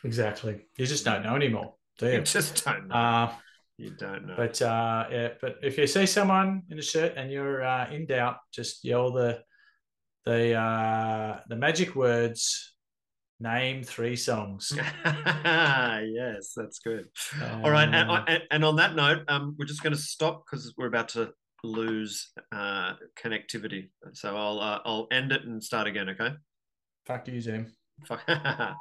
Exactly. You just don't know anymore, do [laughs] you? You just don't know. Uh, you don't know. But uh, yeah, but if you see someone in a shirt and you're uh, in doubt, just yell the the uh, the magic words. Name three songs. [laughs] yes, that's good. All right, and, Uh, and, and on that note, um, we're just going to stop because we're about to lose uh, connectivity. So I'll uh, I'll end it and start again. Okay. Fuck you, Zoom. Fuck. [laughs]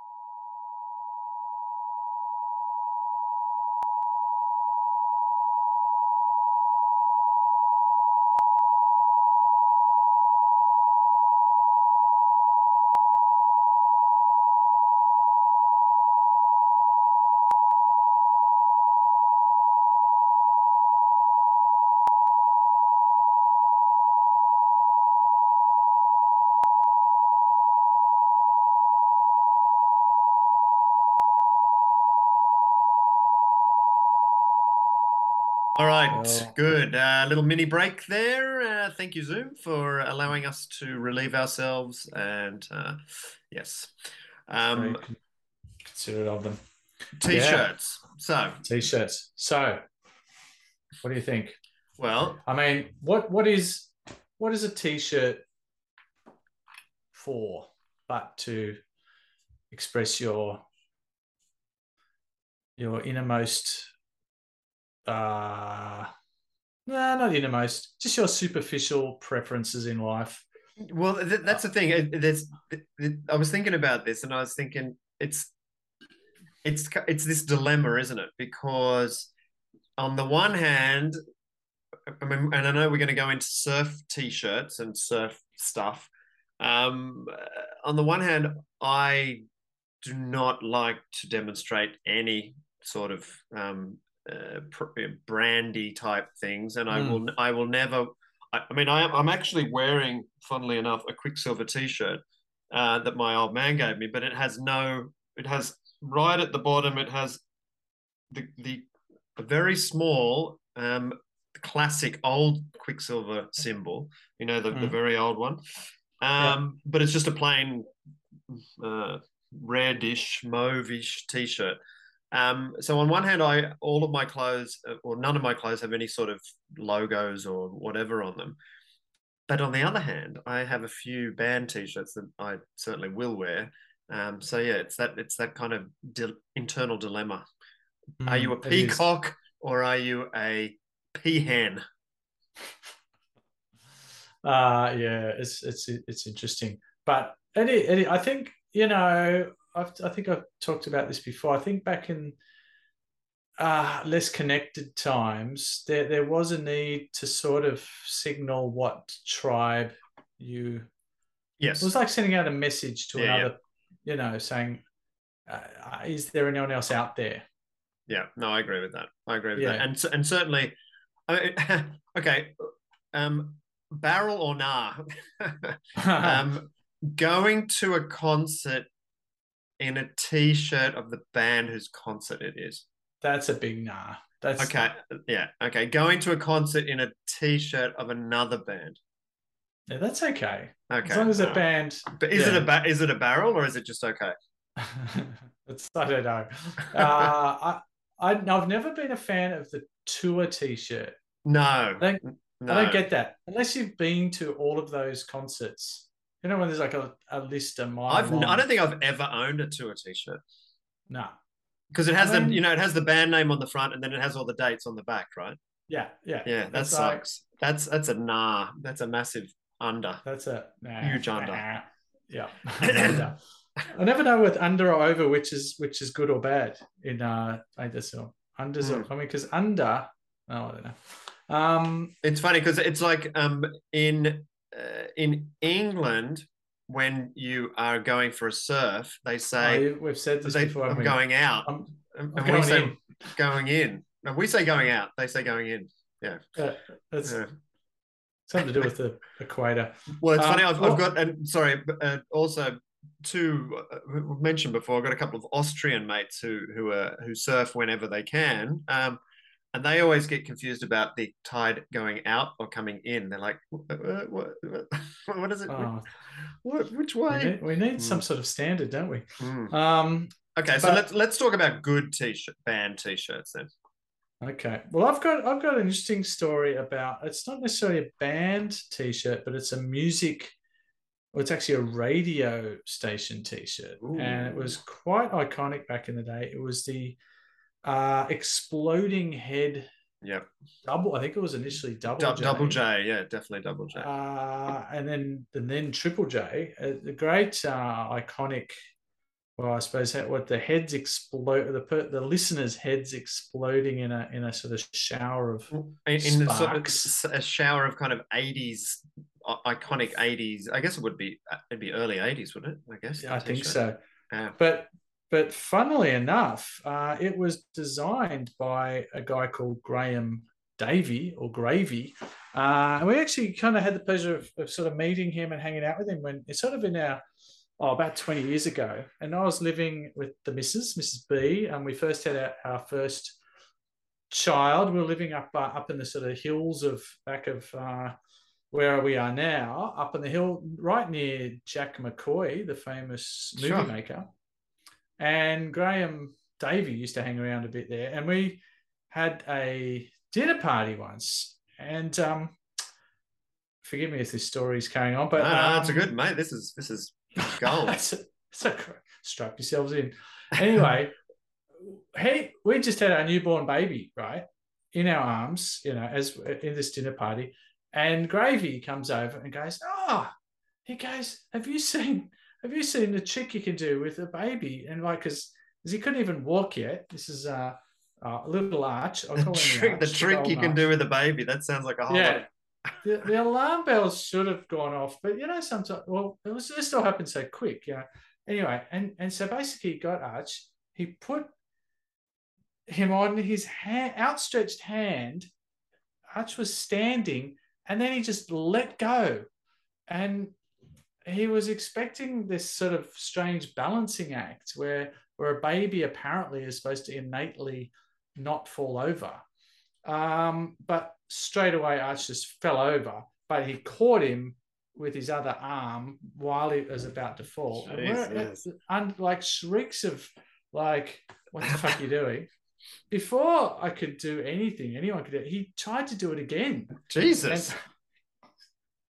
All right, Well- good. Uh, little mini break there. Uh, thank you, Zoom, for allowing us to relieve ourselves. And uh, yes, um, considerate of them. t-shirts. So, T-shirts. So, what do you think? well, I mean, what what is what is a T-shirt for? But to express your your innermost, uh, no, not the innermost, just your superficial preferences in life. well, th- that's the thing. There's, it- it- I was thinking about this, and I was thinking it's, it's, it's this dilemma, isn't it? Because on the one hand, I mean, and I know we're going to go into surf t-shirts and surf stuff. Um, on the one hand, I do not like to demonstrate any sort of um, uh, brandy type things, and I Mm. will I will never. I, I mean, I am, I'm actually wearing, funnily enough, a Quiksilver T-shirt uh, that my old man gave me, but it has no. It has right at the bottom. It has the the a very small um, classic old Quiksilver symbol. You know, the, the Mm. very old one. Um, But it's just a plain uh, reddish, mauve-ish t-shirt. Um, so on one hand, I all of my clothes, uh, or none of my clothes, have any sort of logos or whatever on them. But on the other hand, I have a few band t-shirts that I certainly will wear. Um, so yeah, it's that it's that kind of di- internal dilemma. Are you a Mm, peacock or are you a peahen? Uh yeah, it's it's it's interesting. But Eddie, Eddie, I think you know, I've, I think I've talked about this before. I think back in uh, less connected times, there there was a need to sort of signal what tribe you. Yes. It was like sending out a message to Yeah, yeah. another, you know, saying, uh, "Is there anyone else out there?" Yeah, no, I agree with that. I agree with that, and and certainly, I mean, [laughs] okay, um, barrel or nah, [laughs] um, [laughs] going to a concert in a t-shirt of the band whose concert it is. That's a big nah. That's Okay, yeah, okay, going to a concert in a t-shirt of another band. Yeah, that's okay. Okay, As long as the alright. band But is it a ba- is it a barrel or is it just okay? [laughs] it's, I don't know. Uh, I, I, I've never been a fan of the tour T-shirt. No, I don't, no. I don't get that unless you've been to all of those concerts. You know when there's like a, a list of mile I've. I don't think I've ever owned a tour t-shirt No. because it has I the you know it has the band name on the front and then it has all the dates on the back, right? Yeah, yeah, Yeah, that That's like- sucks. That's that's a nah. That's a massive under. That's a nah, Huge under. nah. Yeah, [laughs] [coughs] under. I never know with under or over which is which is good or bad in uh film. Unders or Hmm. I mean because under. Oh, I don't know. Um, It's funny because it's like um in in England when you are going for a surf, they oh, say you- we've said this they, before. I'm we? going out, I'm, I'm we going say in. going in. And we say going out. They say going in. Yeah. Uh, that's Yeah. something to do with the equator. Well, it's Um, funny. I've, well- I've got and sorry, uh, also two uh, mentioned before. I've got a couple of Austrian mates who who are who surf whenever they can, um, and they always get confused about the tide going out or coming in. They're like, what, what, what, [laughs] what is it? Oh, What, which we way? need, we need Mm. some sort of standard, don't we? Hmm. Um, Okay, so let's let's talk about good t-shirt band t-shirts then. Okay. Well, I've got I've got an interesting story about. It's not necessarily a band T-shirt, but it's a music. Well, it's actually a radio station T-shirt, and it was quite iconic back in the day. It was the uh, exploding head Yep, double. I think it was initially double Du- J. double J. Yeah, definitely double J. Uh, and then and then Triple J, uh, the great uh, iconic. Well, I suppose what the heads explode, the per- the listeners' heads exploding in a in a sort of shower of in, in sort of a shower of kind of 80s iconic 80s i guess it would be uh, it'd be early 80s wouldn't it i guess Yeah, I think so. yeah But but funnily enough, uh, it was designed by a guy called Graham Davy or Gravy, uh, and we actually kind of had the pleasure of, of sort of meeting him and hanging out with him when it's sort of in our oh about twenty years ago, and I was living with the Mrs. Mrs. B, and we first had our, our first child, we were living up uh, up in the sort of hills of back of uh, where we are now, up in the hill, right near Jack McCoy, the famous movie Sure. maker, and Graham Davey used to hang around a bit there, and we had a dinner party once, and um, forgive me if this story is carrying on, but no, no, it's a um, good mate. This is this is [laughs] gold. so, so strap yourselves in. Anyway, he we just had our newborn baby right in our arms, you know, as in this dinner party, and Gravy comes over and goes, "Oh," he goes, "Have you seen? Have you seen the trick you can do with a baby?" And like, because he couldn't even walk yet. This is uh, uh, a little arch. I'll the trick, the trick you can do with a baby. That sounds like a whole lot Yeah. the, the alarm bells should have gone off, but you know, sometimes well, it was just all happened so quick, yeah. Anyway, and and so basically, he got Arch. He put him on his hand, outstretched hand. Arch was standing, and then he just let go, and he was expecting this sort of strange balancing act where where a baby apparently is supposed to innately not fall over. Um, but straight away, Arch just fell over, but he caught him with his other arm while he was about to fall. And we're- Jesus. And like shrieks of like, what the fuck are you doing? Before I could do anything, anyone could do he tried to do it again. Jesus. And,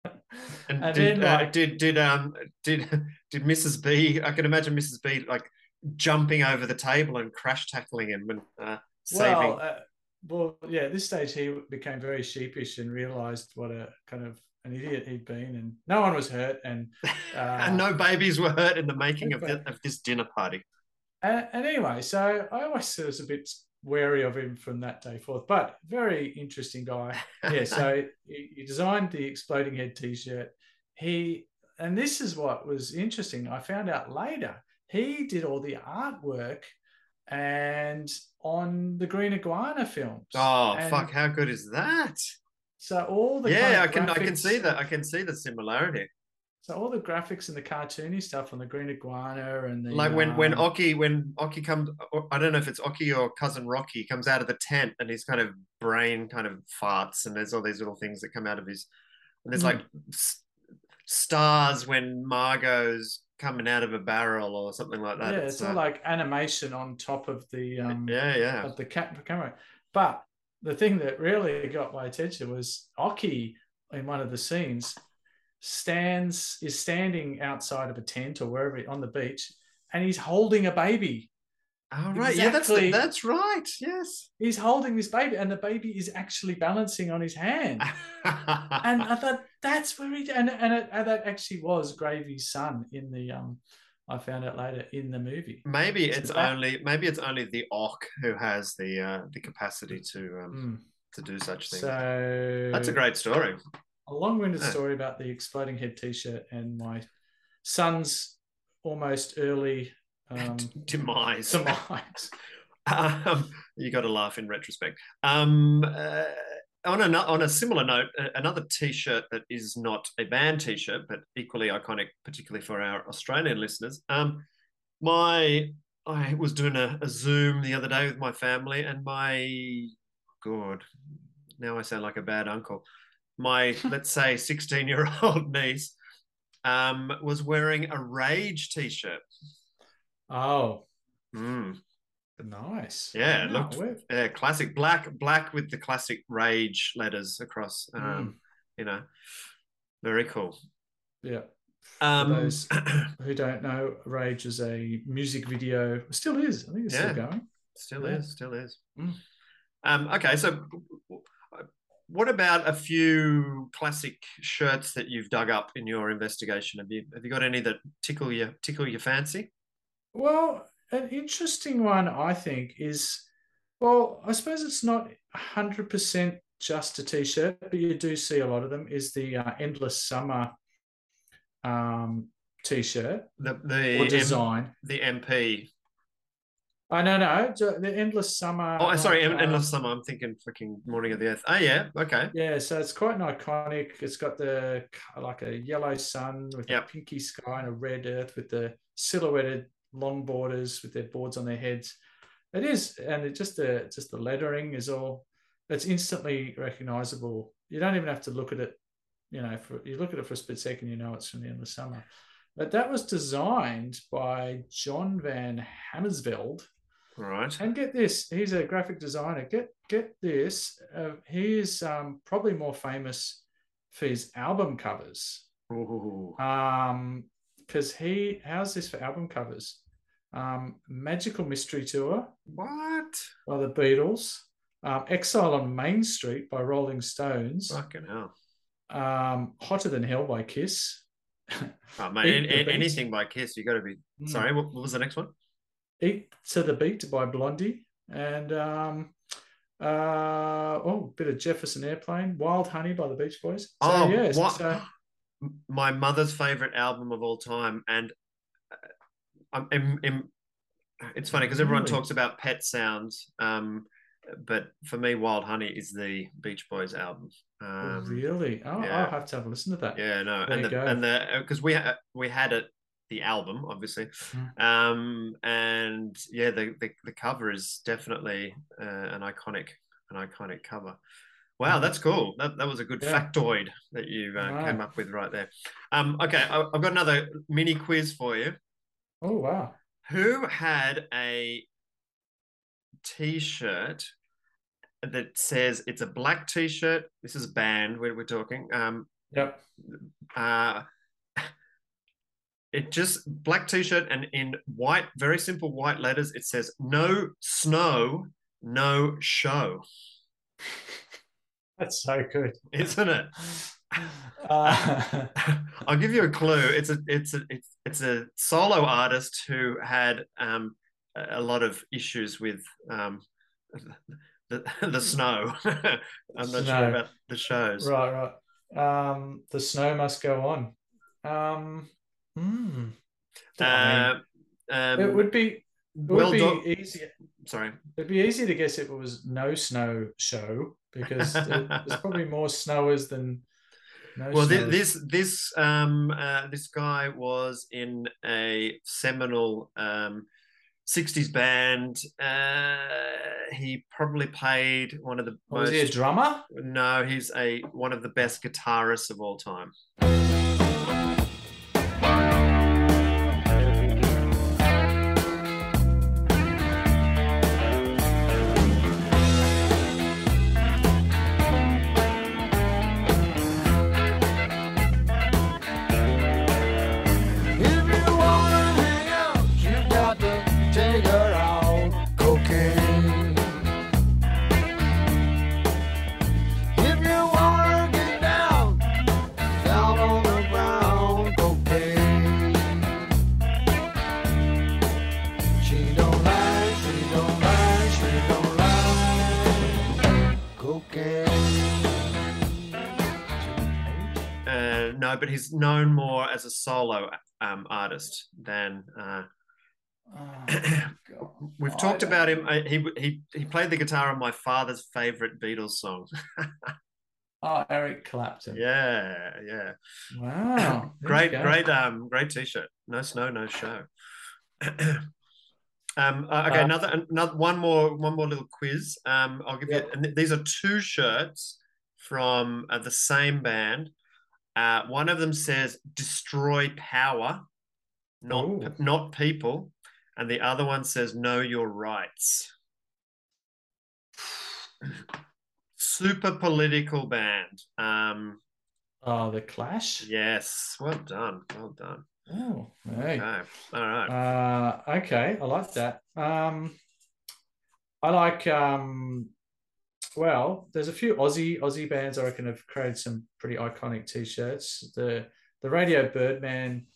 [laughs] And did, uh, like- did did um did [laughs] did Mrs. B? I can imagine Mrs. B like jumping over the table and crash tackling him and uh, saving. Well, uh, well, yeah. At this stage, he became very sheepish and realised what a kind of an idiot he'd been, and no one was hurt. And [laughs] uh, and no babies were hurt in the making of, thi- of this dinner party. And, and anyway, so I always was a bit wary of him from that day forth, but very interesting guy. [laughs] Yeah, so he, designed the exploding head T-shirt. He and this is what was interesting. I found out later he did all the artwork and on the Green Iguana films. Oh And fuck! How good is that? So all the yeah, I can I can see that. I can see the similarity. So all the graphics and the cartoony stuff on the Green Iguana and the like when when um, Occy when Occy comes I don't know if it's Occy or cousin Rocky comes out of the tent and his kind of brain kind of farts and there's all these little things that come out of his and there's Mm. like s- stars when Margot's coming out of a barrel or something like that. yeah, it's all uh, like animation on top of the um yeah, yeah. of the ca- camera. But the thing that really got my attention was Occy in one of the scenes stands is standing outside of a tent or wherever on the beach, and he's holding a baby. All right, yeah, that's exactly. that's right. Yes. He's holding this baby, and the baby is actually balancing on his hand. [laughs] and I thought that's where he and and, it, and that actually was Gravy's son in the um. I found out later in the movie. maybe So it's only maybe it's only the Ock who has the uh, the capacity to um, Mm. to do such things. So That's a great story. A long-winded Yeah. story about the exploding head T-shirt and my son's almost early um, [laughs] Demise. demise. [laughs] Um, you got to laugh in retrospect. Um, uh, on a on a similar note, another T-shirt that is not a band T-shirt, but equally iconic, particularly for our Australian listeners. Um, my I was doing a, a Zoom the other day with my family, and my God, now I sound like a bad uncle. My let's say sixteen-year-old [laughs] niece um, was wearing a Rage T-shirt. Oh, Mm. nice. Yeah, No, looked yeah, classic black, black with the classic rage letters across. Um, Mm. You know, very cool. yeah. Um, those- [clears throat] Who don't know, Rage is a music video. Still is. I think it's Yeah. still going. still Yeah. is, still is. Mm. Um, okay, so what about a few classic shirts that you've dug up in your investigation? Have you have you got any that tickle your tickle your fancy? Well, an interesting one, I think, is well, I suppose it's not 100% just a t shirt, but you do see a lot of them, is the uh, Endless Summer um, t shirt The the or M- design. the MP. I no, no, the the Endless Summer. Oh, sorry, like, uh, Endless Summer. I'm thinking fucking Morning of the Earth. Oh yeah, okay. Yeah, so it's quite an iconic. It's got the like a yellow sun with Yep. a pinky sky and a red earth with the silhouetted long borders with their boards on their heads. It is, and it just the just the lettering is all. It's instantly recognizable. You don't even have to look at it. You know, for you look at it for a split second, you know it's from the end of summer. But that was designed by John Van Hamersveld. Right. And get this, he's a graphic designer. Get get this. Uh, he is um, probably more famous for his album covers. Ooh. Um, because he how's this for album covers? Um, Magical Mystery Tour What? by the Beatles, um, Exile on Main Street by Rolling Stones, Fucking hell. um, Hotter Than Hell by Kiss, Oh, [laughs] mate, Eat an- the an- beat. anything by Kiss, you got to be. Mm. Sorry, what, what was the next one? Eat to the Beat by Blondie, and um, uh, oh, bit of Jefferson Airplane, Wild Honey by the Beach Boys. So, Oh, yeah, what? so- [gasps] My mother's favorite album of all time, and uh, I'm, I'm- I'm- it's funny because everyone talks about Pet Sounds, um, but for me, Wild Honey is the Beach Boys album. Um, really? Oh, yeah. I'll have to have a listen to that. Yeah, no, There and the and the because we ha- we had it the album obviously, Mm. um, and yeah, the, the the cover is definitely uh, an iconic an iconic cover. Wow, Mm. that's cool. That that was a good Yeah. factoid that you uh, Right. came up with right there. Um, okay, I, I've got another mini quiz for you. Oh, wow. Who had a T-shirt that says it's a black T-shirt? This is a band we're, we're talking. Um, Yep. uh, it just black t-shirt and in white, very simple white letters, it says no snow, no show. [laughs] That's so good. Isn't it? [laughs] Uh, [laughs] I'll give you a clue. It's a it's a it's, it's a solo artist who had um, a lot of issues with um, the the snow. I'm not Snow. sure about the shows. right, right. Um, the snow must go on. I mean, Uh, um, it would be it well would be done. easier. Sorry. It'd be easy to guess if it was no snow show because [laughs] there's probably more snowers than no snow. well thi- this this um uh, this guy was in a seminal um 60s band uh he probably played one of the Oh, was most he a drummer? no he's a one of the best guitarists of all time but he's known more as a solo um artist than uh Oh, [clears throat] we've talked about him I, he he he played the guitar on my father's favorite beatles song [laughs] Oh, Eric Clapton. yeah yeah Wow. [clears throat] Great, great, um, great t-shirt. No snow, no show. [clears throat] um, uh, okay, Uh, another, another, one more, one more little quiz. Um, I'll give Yeah. you. And th- these are two shirts from uh, the same band. Uh, one of them says "Destroy Power," not Ooh. not people, and the other one says "Know Your Rights." Super political band. Um, Oh, the Clash. yes, well done, well done. Oh, hey. Okay. All right. Uh, okay, I like that. Um, I like. Um, well, there's a few Aussie Aussie bands I reckon have created some pretty iconic T-shirts. The the Radio Birdman.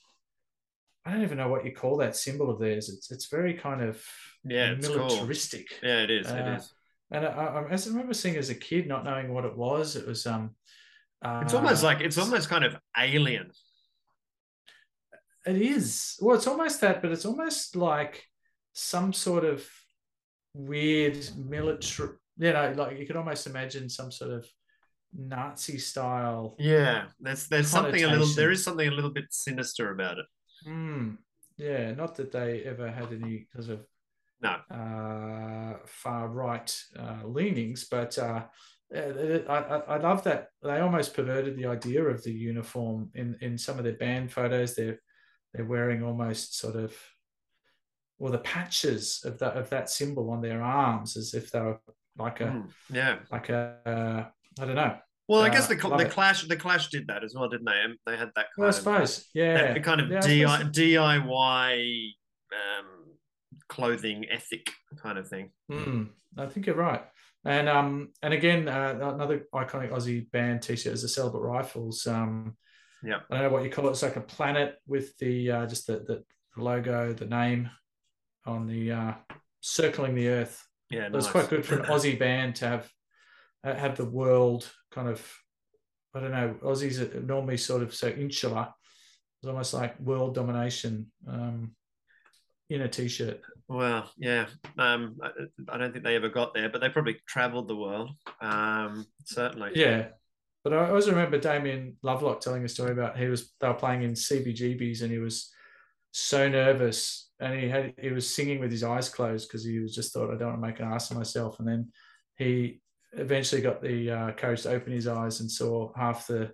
I don't even know what you call that symbol of theirs. It's it's very kind of Yeah, it's cool. militaristic. Yeah, it is. it Uh, is. And I, I, as I remember seeing as a kid, not knowing what it was, it was um. It's almost uh, like it's almost kind of alien. It is. Well, it's almost that, but it's almost like some sort of weird military. You know, like you could almost imagine some sort of Nazi style. Yeah, there's there's something a little there is something a little bit sinister about it. Hmm. yeah, not that they ever had any sort of No. uh, far right uh, leanings, but uh, uh, I, I, I love that they almost perverted the idea of the uniform in, in some of their band photos. They're they're wearing almost sort of or the patches of that of that symbol on their arms as if they were like a Mm, yeah. like a uh, I don't know. Well, I Uh, guess the the it. Clash the Clash did that as well, didn't they? And They had that kind Well, I of suppose, yeah, that kind of Yeah, I DI, DIY um, clothing ethic kind of thing. Hmm, I think you're right. And um and again uh, another iconic Aussie band T-shirt is the Celibate Rifles. Um, Yeah. I don't know what you call it. It's like a planet with the uh, just the, the logo, the name on the uh, circling the Earth. Yeah, But It's nice. quite good for an [laughs] Aussie band to have uh, have the world kind of. I don't know. Aussies are normally sort of so insular. It's almost like world domination um, in a T-shirt. Well, yeah. Um, I, I don't think they ever got there, but they probably travelled the world. Um, certainly. Yeah. But I always remember Damien Lovelock telling a story about he was they were playing in CBGBs and he was so nervous and he had he was singing with his eyes closed because he was just thought I don't want to make an ass of myself and then he eventually got the uh, courage to open his eyes and saw half the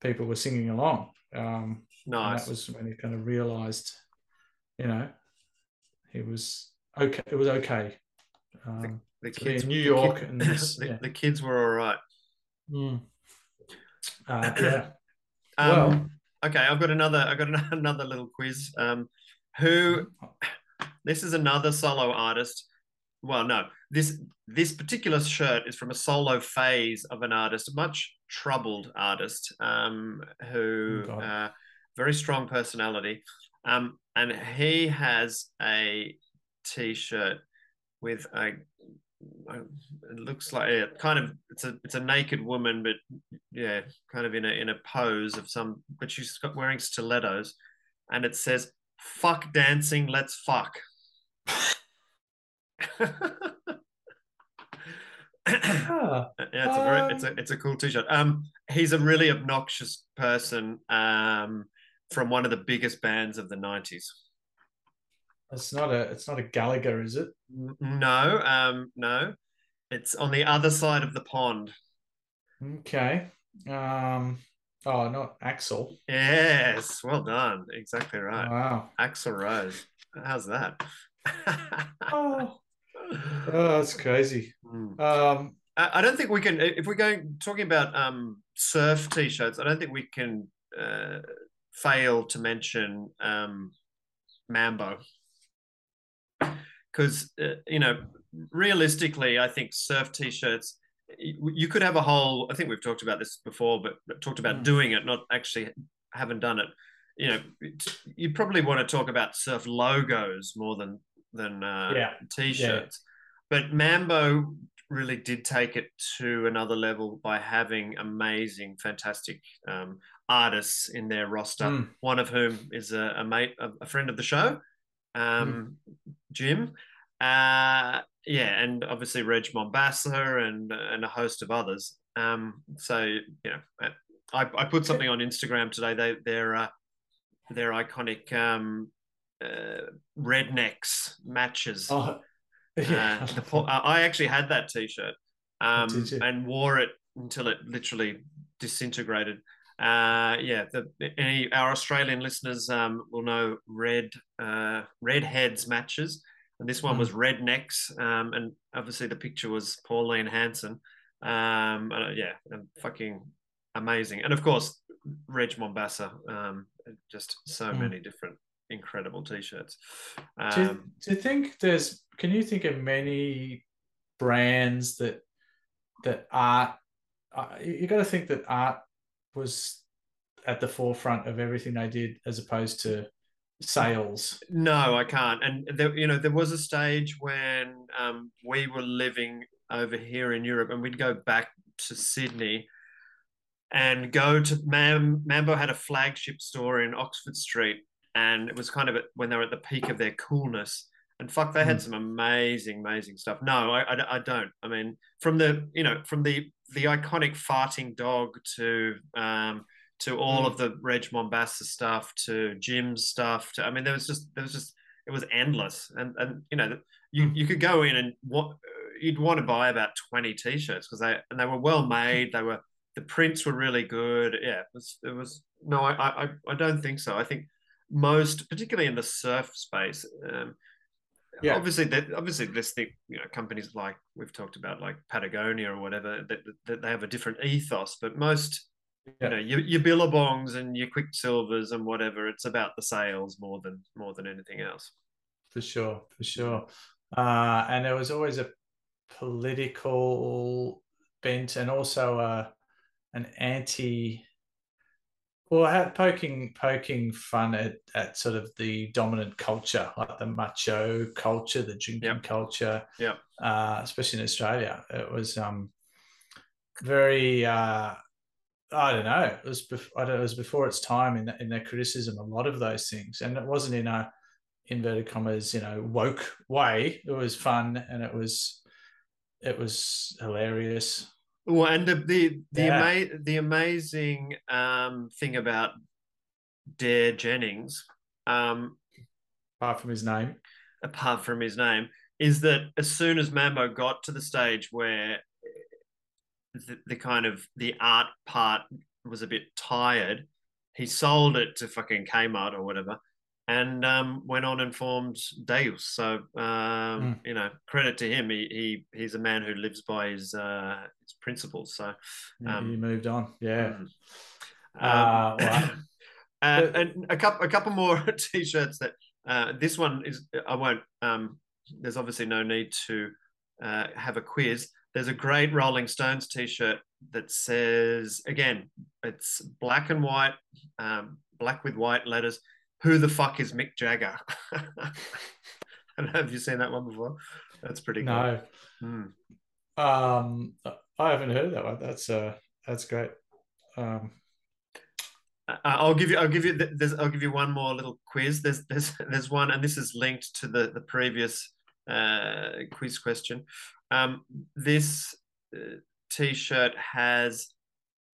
people were singing along. Um, Nice. that was when he kind of realized, you know, he was okay. It was okay. Um, the to be kids in New the York kid- and [laughs] this, the, yeah. the kids were all right. Mm. Uh, [clears throat] yeah. Um, Well- okay, I've got another. I've got [laughs] another little quiz. Um, who? This is another solo artist. Well, no, this this particular shirt is from a solo phase of an artist, a much troubled artist, um, who Oh, uh, very strong personality, um, and he has a T-shirt with a. It looks like it kind of it's a it's a naked woman, but yeah, kind of in a in a pose of some, but she's got wearing stilettos, and it says "fuck dancing, let's fuck." [laughs] Ah, yeah, it's a very it's a it's a cool t-shirt. Um, he's a really obnoxious person. Um, from one of the biggest bands of the nineties. It's not a it's not a Gallagher, is it? No, um, no, it's on the other side of the pond. Okay. Um. Oh, not Axl. Yes, well done. Exactly right. Wow. Axl Rose. How's that? [laughs] Oh, oh, that's crazy. Hmm. Um. I I don't think we can. If we're going talking about um, surf t-shirts, I don't think we can uh, fail to mention um, Mambo because uh, you know realistically, I think surf t-shirts. You could have a whole. I think we've talked about this before, but talked about Mm. doing it, not actually haven't done it. You know, you probably want to talk about surf logos more than than uh, Yeah. t-shirts. But Mambo really did take it to another level by having amazing, fantastic um, artists in their roster. Mm. One of whom is a, a mate, a, a friend of the show, um, Jim. Uh, yeah, and obviously Reg Mombassa and and a host of others. Um, so you know, I, I put something on Instagram today. They they're uh, their iconic um, uh, rednecks matches. Oh, [laughs] yeah. Uh, the I actually had that T-shirt um, and wore it until it literally disintegrated. Uh, yeah, the, any our Australian listeners um, will know red uh, redheads matches, and this one Mm. was rednecks, um, and obviously the picture was Pauline Hanson. Um, uh, yeah, and fucking amazing, and of course Reg Mombassa, Um, just so Mm. many different incredible T-shirts. do, you, Um, do you think there's? Can you think of many brands that that art? Uh, you you got to think that art was at the forefront of everything they did, as opposed to sales. No, I can't. And there, you know, there was a stage when um, we were living over here in Europe, and we'd go back to Sydney and go to Mam- Mambo had a flagship store in Oxford Street, and it was kind of at, when they were at the peak of their coolness. And fuck, they had Mm. some amazing, amazing stuff. No, I, I, I don't. I mean, from the you know from the the iconic farting dog to um, to all Mm. of the Reg Mombassa stuff to Jim's stuff. To, I mean, there was just there was just it was endless, and and you know you you could go in and what you'd want to buy about twenty t-shirts because they and they were well made. They were the prints were really good. Yeah, it was it was no, I I I don't think so. I think most, particularly in the surf space. Um, Yeah. Obviously, that obviously this thing, you know, companies like we've talked about, like Patagonia or whatever, that, that they have a different ethos. But most, Yeah. you know, your, your Billabongs and your Quiksilvers and whatever, it's about the sales more than more than anything else. for sure, for sure. Uh, and there was always a political bent and also a, an anti. Well, had poking poking fun at, at sort of the dominant culture, like the macho culture, the drinking Yep. culture, Yep. uh, especially in Australia. It was um, very, uh, I don't know, it was bef- I don't know, it was before its time in in their criticism. A lot of those things, and it wasn't in a inverted commas, you know, woke way. It was fun and it was it was hilarious. Well, and the the the, Yeah. ama- the amazing um, thing about Dare Jennings, um, Apart from his name, apart from his name, is that as soon as Mambo got to the stage where the, the kind of the art part was a bit tired, he sold it to fucking Kmart or whatever, and um, went on and formed Deus. So um, you know, credit to him. He, he he's a man who lives by his uh, his principles. So Um, he moved on. Yeah. Mm. Uh, Um, [coughs] and, and a couple a couple more [laughs] t-shirts that uh, this one is I won't um, there's obviously no need to uh, have a quiz. There's a great Rolling Stones t-shirt that says again it's black and white um, black with white letters who the fuck is Mick Jagger? [laughs] I don't know if you've seen that one before. That's pretty cool. No. Hmm. Um, I haven't heard that one. That's uh, that's great. Um, Uh, I'll give you. I'll give you. There's. I'll give you one more little quiz. There's. There's. [laughs] There's one, and this is linked to the the previous uh, quiz question. Um, this uh, T-shirt has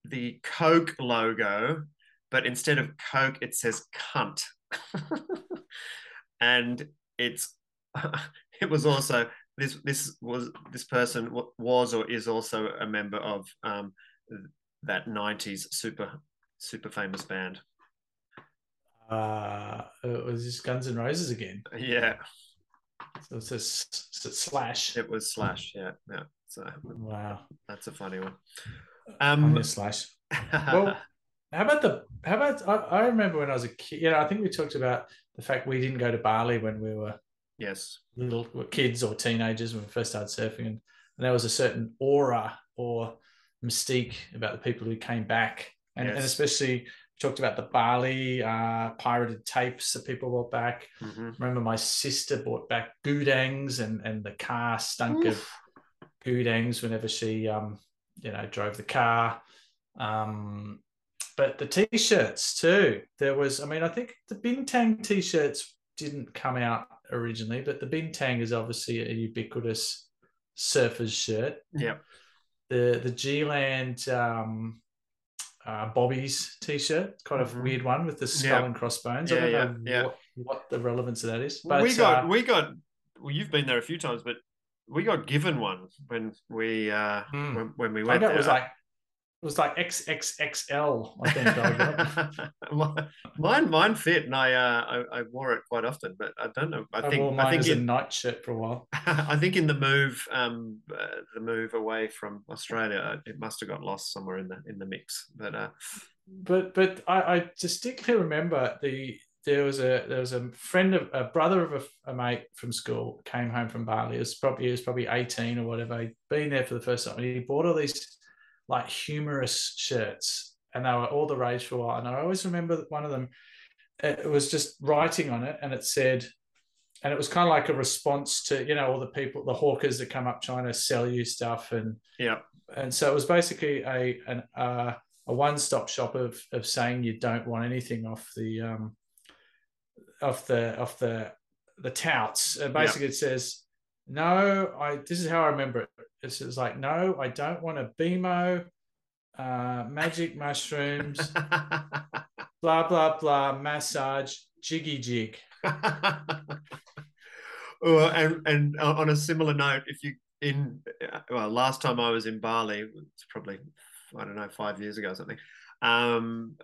the Coke logo, but instead of Coke, it says "cunt," [laughs] and it's. [laughs] It was also this. This was this person was or is also a member of um, that '90s super super famous band. uh, it was just Guns N' Roses again. Yeah, So it's a s- s- slash. it was Slash. Yeah, yeah. So Wow. that's a funny one. Um, slash. Well, [laughs] how about the? How about? I, I remember when I was a kid. You know, I think we talked about the fact we didn't go to Bali when we were yes, little kids or teenagers when we first started surfing, and, and there was a certain aura or mystique about the people who came back, and, and especially talked about the Bali uh, pirated tapes that people brought back. Mhm. remember my sister brought back gudangs and and the car stunk of gudangs whenever she um you know drove the car. Um but the t-shirts too. There was i mean i think the bintang t-shirts didn't come out originally but the bintang is obviously a ubiquitous surfer's shirt. Yeah, the the G-Land um, uh, Bobby's t-shirt, kind of Mhm. weird one with the skull Yeah. and crossbones. Yeah, I don't yeah, know yeah. What, what the relevance of that is. But we got uh, we got. Well, you've been there a few times, but we got given one when we uh Hmm. when, when we I went there. it was like it was like XXXL. I think. I [laughs] mine, mine fit, and I uh I, I wore it quite often. But I don't know. I I think wore I think as a in, night shirt for a while. [laughs] I think in the move, um, uh, the move away from Australia, it must have got lost somewhere in the in the mix. But uh, but but I, I distinctly remember the there was a there was a friend of a brother of a, a mate from school came home from Bali. It was probably he was probably eighteen or whatever. He'd been there for the first time. And he bought all these like humorous shirts, and they were all the rage for a while. And I always remember that one of them. It was just writing on it, and it said, and it was kind of like a response to you know all the people, the hawkers that come up trying to sell you stuff, and yeah, and so it was basically a an uh, a one stop shop of of saying you don't want anything off the um off the off the the touts. And basically it says, no, I this is how I remember it. This is like, no, I don't want a bemo, uh, magic mushrooms, [laughs] blah blah blah, massage, jiggy jig. [laughs] well, and and on a similar note, if you in well, last time I was in Bali, it's probably I don't know five years ago or something. Um,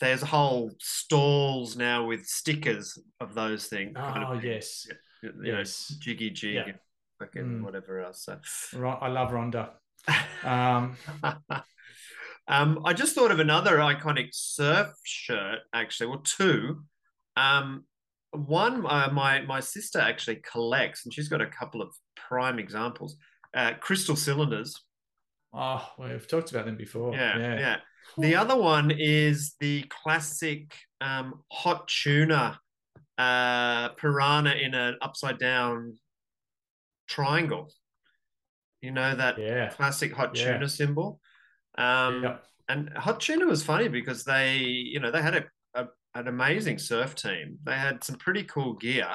there's whole stalls now with stickers of those things. kind Oh of, yes, you know, yes. jiggy jig, Yeah. and fucking Mm. whatever else. So. Ron- I love Rhonda. [laughs] Um, um, I just thought of another iconic surf shirt, actually. Well, two. Um, one, uh, my my sister actually collects, and she's got a couple of prime examples. Uh, crystal cylinders. oh, we've talked about them before. Yeah, yeah. yeah. The other one is the classic um, hot tuna uh, piranha in an upside down triangle. You know that Yeah. classic hot Yeah. tuna symbol. Um, Yep. And hot tuna was funny because they, you know, they had a, a an amazing surf team. They had some pretty cool gear.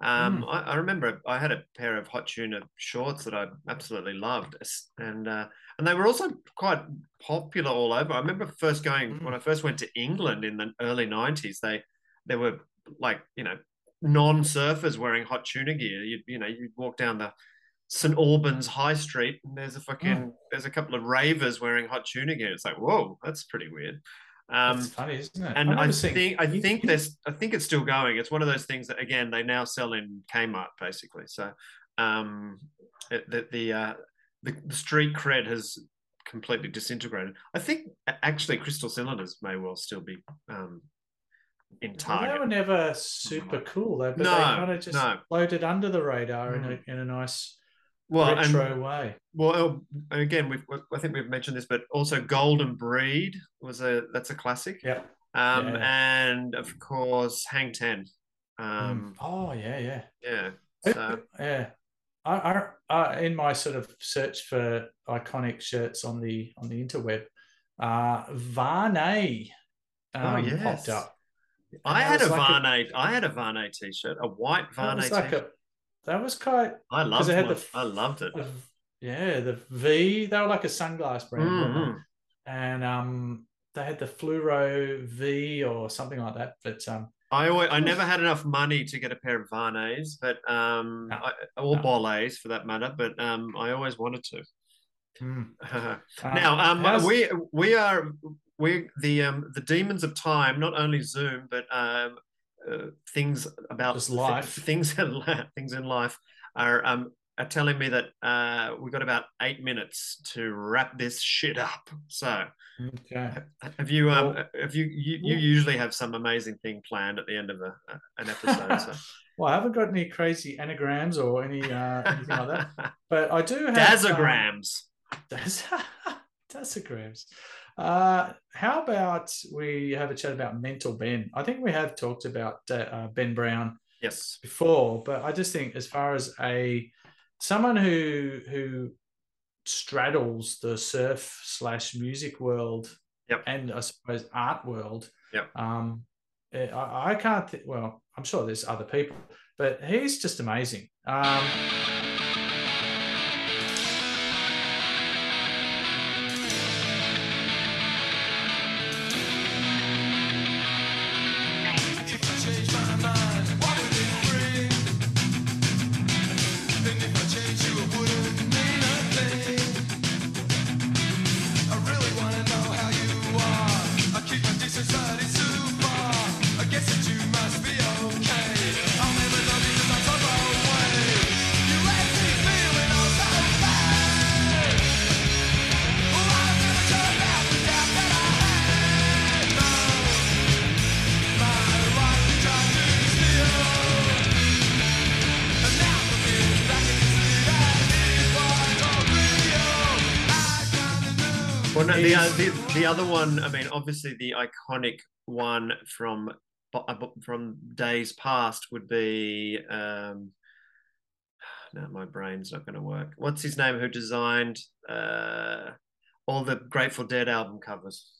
Um, Mm. I, I remember I had a pair of hot tuna shorts that I absolutely loved, and uh, and they were also quite popular all over. I remember first going Mm. when I first went to England in the early nineties. They there were like you know non-surfers wearing hot tuna gear. You you know you'd walk down the St Albans High Street and there's a fucking Mm. there's a couple of ravers wearing hot tuna gear. It's like whoa, that's pretty weird. Um, That's funny, isn't it? and I think I [laughs] think there's I think it's still going. It's one of those things that again they now sell in Kmart basically. So um, it, the the, uh, the the street cred has completely disintegrated. I think actually Crystal Cylinders may well still be um, in Well, they were never super cool though, but No, they kind of just no. Mm. floated under the radar in a in a nice well, and retro way. well, and again, we've I think we've mentioned this, but also Golden Breed was a that's a classic. Yeah. Um, Yeah. and of course Hang Ten. Um, oh yeah, yeah. yeah. So yeah. I, I, I, in my sort of search for iconic shirts on the on the interweb, uh, Vuarnet um, Oh, yes. popped up. I had that a was like Vuarnet. I had a Vuarnet t-shirt, a white That Vuarnet was like t-shirt. a. That was quite. I loved it had the- I loved it. the- yeah, the V. They were like a sunglass brand? Mhm. and um, they had the Fluoro V or something like that. But um, I always, I never had enough money to get a pair of Vuarnets, but um, No. I, or No. For that matter. But um, I always wanted to. hmm. [laughs] now, um, how's- we we are we the um the demons of time, not only Zoom, but um uh, things about Just life. [laughs] things in li- things in life are um are telling me that uh we've got about eight minutes to wrap this shit up. So okay. have you um Well- have you you, you Well- usually have some amazing thing planned at the end of a, an episode? So. [laughs] Well, I haven't got any crazy anagrams or any uh, anything like that, [laughs] but I do have um, Dazagrams. Daz- Dazagrams. Uh, how about we have a chat about Mental Ben? I think we have talked about uh, uh, Ben Brown yes. before, but I just think as far as a someone who who straddles the surf slash music world Yep. and I suppose art world. Yep. Um, eh, I, I can't. Th- well, I'm sure there's other people, but he's just amazing. Um, the, uh, the the other one. I mean, obviously, the iconic one from from days past would be. Um, no, my brain's not going to work. What's his name? Who designed uh, all the Grateful Dead album covers?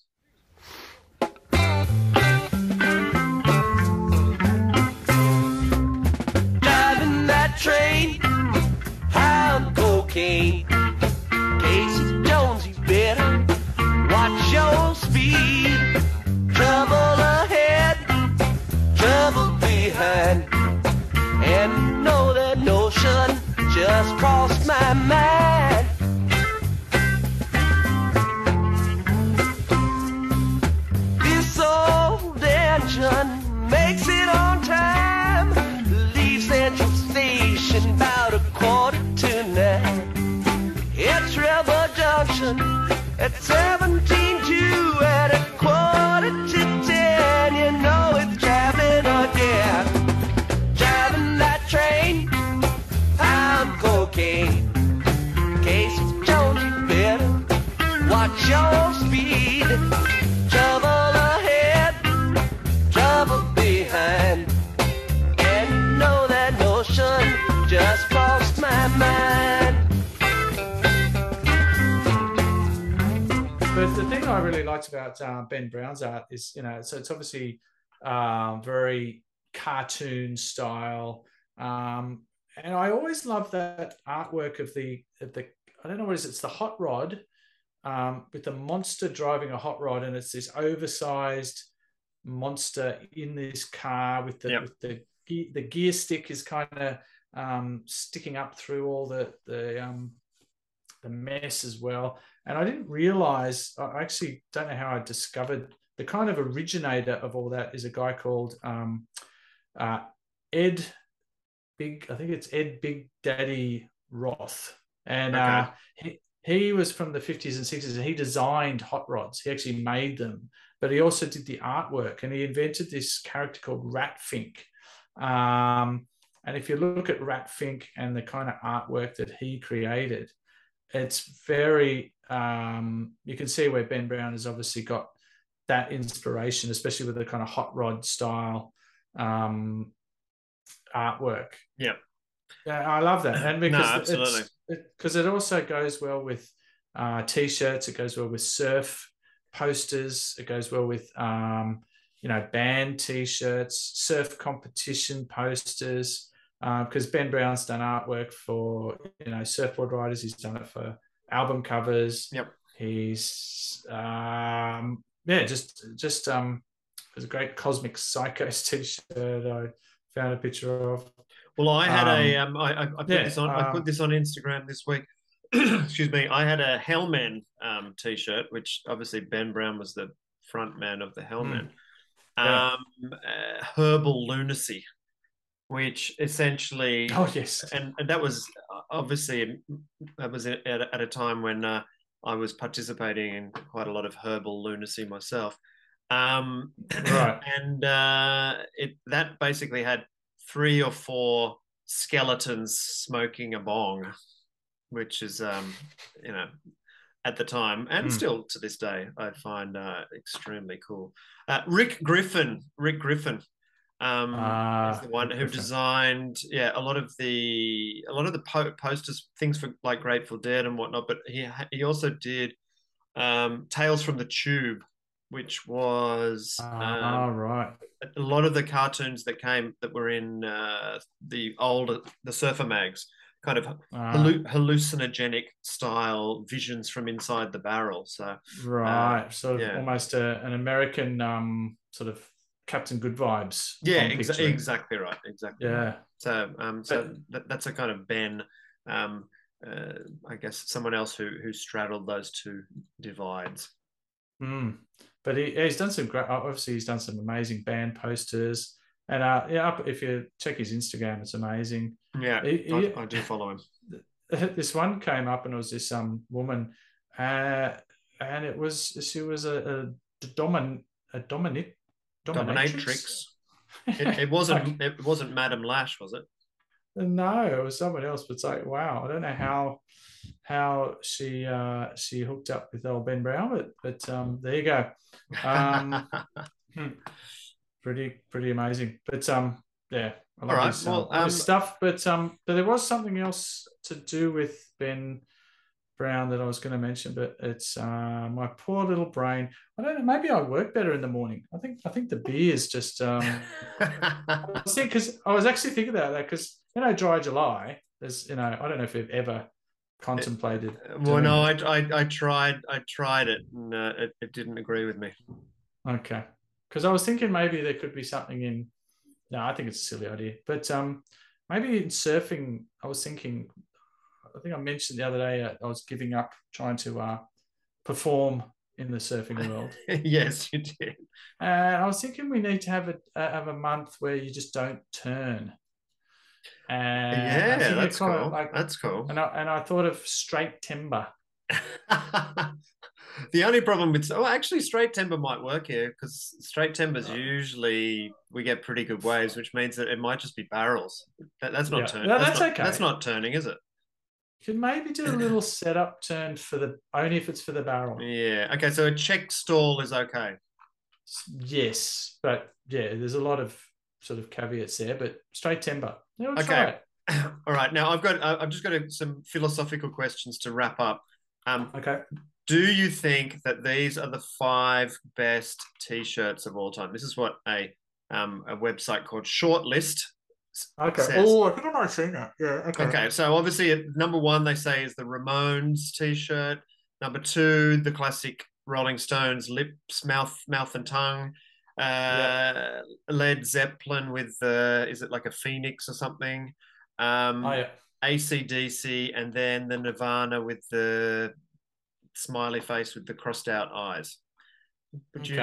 driving that train, high on cocaine. Watch your speed. Trouble ahead, trouble behind. And know that notion just crossed my mind. This old engine makes it on time. At 17 I really liked about uh, Ben Brown's art is, you know, so it's obviously um, very cartoon style, um, and I always love that artwork of the of the I don't know what it is. It's the hot rod um, with the monster driving a hot rod, and it's this oversized monster in this car with the Yep. with the the gear stick is kind of um, sticking up through all the the um, the mess as well. And I didn't realize, I actually don't know how I discovered the kind of originator of all that is a guy called um, uh, Ed Big, I think it's Ed Big Daddy Roth. And uh, he, he was from the 50s and 60s and he designed hot rods. He actually made them, but he also did the artwork and he invented this character called Rat Fink. Um, and if you look at Rat Fink and the kind of artwork that he created, it's very um, you can see where Ben Brown has obviously got that inspiration, especially with the kind of hot rod style um, artwork. Yeah. Yeah, I love that, and [clears throat] because No, absolutely. because it, also goes well with uh, t-shirts. It goes well with surf posters. It goes well with um, you know band t-shirts, surf competition posters. Because Ben Brown's done artwork for you know surfboard riders. He's done it for album covers. Yep. He's um, yeah, just just um, there's a great Cosmic Psychos [laughs] t-shirt I found a picture of. Well, I had a um, I, I, I put yeah, this on I um, put this on Instagram this week. [clears throat] Excuse me. I had a Hellmenn um, t-shirt, which obviously Ben Brown was the front man of the Hellmenn. Yeah. Um, uh, herbal lunacy, which essentially Oh yes, and, and that was obviously that was at, a- at a time when uh, I was participating in quite a lot of herbal lunacy myself. Um, Right. [clears throat] And uh, it that basically had three or four skeletons smoking a bong, which is um, you know at the time and Hmm. still to this day I find uh, extremely cool. Uh, Rick Griffin, Rick Griffin. Um, Ah, is the one who designed yeah a lot of the a lot of the po- posters things for like Grateful Dead and whatnot but he he also did um Tales from the Tube which was Ah, um, right. a lot of the cartoons that came that were in uh, the old the surfer mags kind of Ah, hallu- hallucinogenic style visions from inside the barrel so right. sort of yeah. almost a, an American um, sort of Captain Good vibes. yeah exa- exactly right exactly right. Yeah. So, um, so that, that's a kind of Ben, um, uh, I guess someone else who who straddled those two divides. Mm. But he, he's done some great. Obviously, he's done some amazing band posters. And uh, yeah, up, if you check his Instagram, it's amazing. Yeah, He- he- I, I do follow him. [laughs] this one came up and it was this um woman uh and it was she was a, a domin a dominate Dominatrix. It, it [laughs] wasn't it wasn't Madame Lash, was it? no it was someone else but it's like wow i don't know how how she uh she hooked up with old ben brown but but um there you go um [laughs] hmm, pretty pretty amazing but um yeah I All right, his, uh, well, his um, stuff but um but there was something else to do with ben brown that i was going to mention but it's uh my poor little brain i don't know maybe i work better in the morning i think i think the beer is just um [laughs] because I was actually thinking about that because you know dry July. There's you know I don't know if you've ever contemplated. well, no. I, I I tried I tried it and uh, it, it didn't agree with me. okay because I was thinking maybe there could be something in. No, I think it's a silly idea, but um, maybe in surfing, I was thinking, I think I mentioned the other day, uh, I was giving up trying to uh, perform in the surfing world. [laughs] yes, you did. And I was thinking we need to have a uh, have a month where you just don't turn. And yeah, that's cool. like- that's cool. and I, and I thought of straight timber. [laughs] the only problem with oh, actually, straight timber might work here because straight timber timbers usually we get pretty good waves, which means that it might just be barrels. That, that's not Yeah. turning. No, that's, that's not, okay. That's not turning, is it? Could maybe do a [laughs] little setup turn for the only if it's for the barrel. Yeah. Okay. So a check stall is okay. Yes, but yeah, there's a lot of sort of caveats there. But straight timber. Yeah, Okay. [clears throat] All right. Now I've got I've just got a, some philosophical questions to wrap up. Um, Okay. do you think that these are the five best t-shirts of all time? This is what a um, a website called Shortlist Okay. says. Oh, I think I might have seen that. Yeah. Okay. Okay, so obviously number one they say is the Ramones T-shirt. Number two, the classic Rolling Stones lips, mouth, mouth and tongue. Uh, Led Zeppelin with the is it like a phoenix or something? Um, Oh yeah. ACDC, and then the Nirvana with the smiley face with the crossed out eyes. Would you?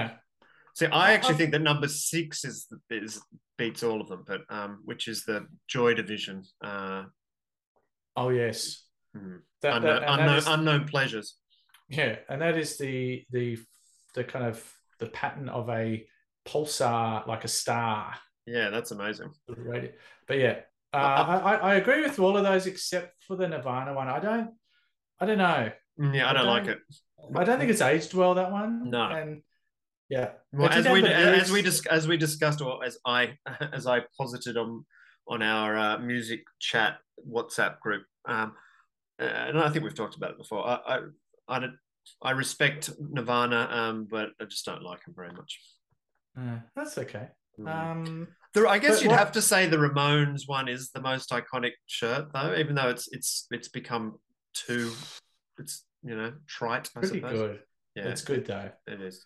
See, I I- actually think that number six is is beats all of them, but um, which is the Joy Division. Uh, Oh yes. hmm. That, unknown, that, unknown, is- unknown pleasures. yeah, and that is the the the kind of the pattern of a pulsar, like a star. Yeah, that's amazing. But yeah, uh, Uh, I, I I agree with all of those except for the Nirvana one. I don't, I don't know. Mm, Yeah, I I don't like don't- it. I don't think it's aged well that one. No. and yeah. Well, as we as we dis- as we discussed, or as I [laughs] as I posited on on our uh, music chat WhatsApp group, um, uh, and I think we've talked about it before. I I I, don't- I respect Nirvana, um, but I just don't like them very much. Uh, that's okay. Mm. Um, The, I guess you'd what- have to say the Ramones one is the most iconic shirt, though, even though it's it's it's become too, it's you know trite. I pretty suppose. good. Yeah, It's good though. it is.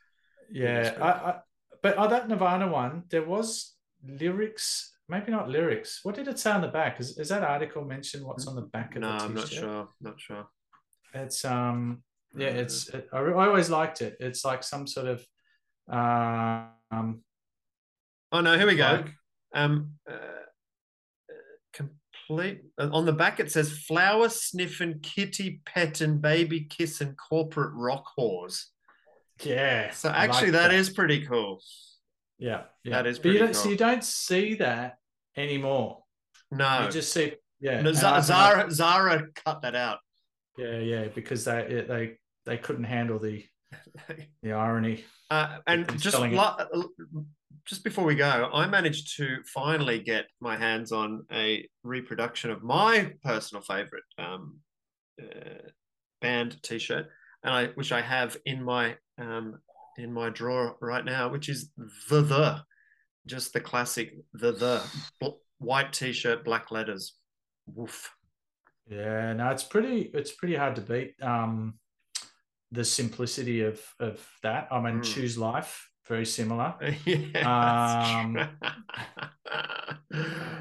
Yeah. I, I, but on that Nirvana one, there was lyrics. Maybe not lyrics. What did it say on the back? Is, is that article mentioned what's on the back of No, the I'm not sure. Not sure. It's um, yeah, Uh, it's. It, I, I always liked it. It's like some sort of um. Oh no, here we go. bloke. Um, uh, uh, complete uh, on the back it says flower sniffing, kitty petting, baby kiss and corporate rock whores. Yeah. So actually, like that is pretty cool. Yeah, yeah. That is But you don't. So you don't see that anymore. No, You just see. Yeah. no and Za- I- Zara Zara cut that out. Yeah, yeah, because they they they couldn't handle the [laughs] the irony. Uh, and just just before we go, I managed to finally get my hands on a reproduction of my personal favorite um, uh, band T-shirt, and I which I have in my um, in my drawer right now, which is the the, just the classic the the Bl- white T-shirt, black letters. Woof. Yeah, no, it's pretty it's pretty hard to beat. Um, the simplicity of of that. I mean, Mm. choose life, very similar. [laughs] yeah, Um.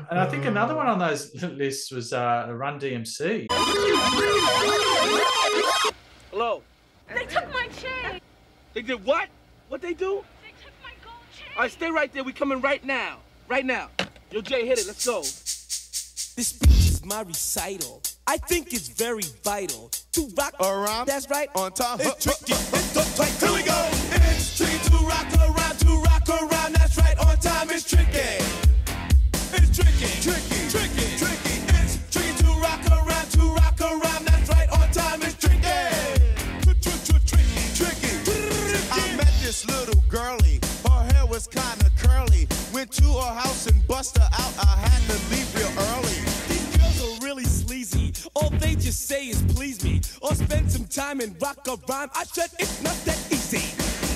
And I think another one on those [laughs] lists was uh, Run DMC. Hello. They took my chain. They did what? What they do? They took my gold chain. All right, stay right there. We coming right now. Right now. Yo, Jay, hit it. Let's go. This speech is my recital. I think it's very vital to rock around. That's right. On time. It's tricky. It's the tight. Here we go. It's tricky to rock girlie. Her hair was kinda curly. Went to her house and bust her out. I had to leave real early. These girls are really sleazy. All they just say is please me or spend some time and rock a rhyme. I said it's not that easy.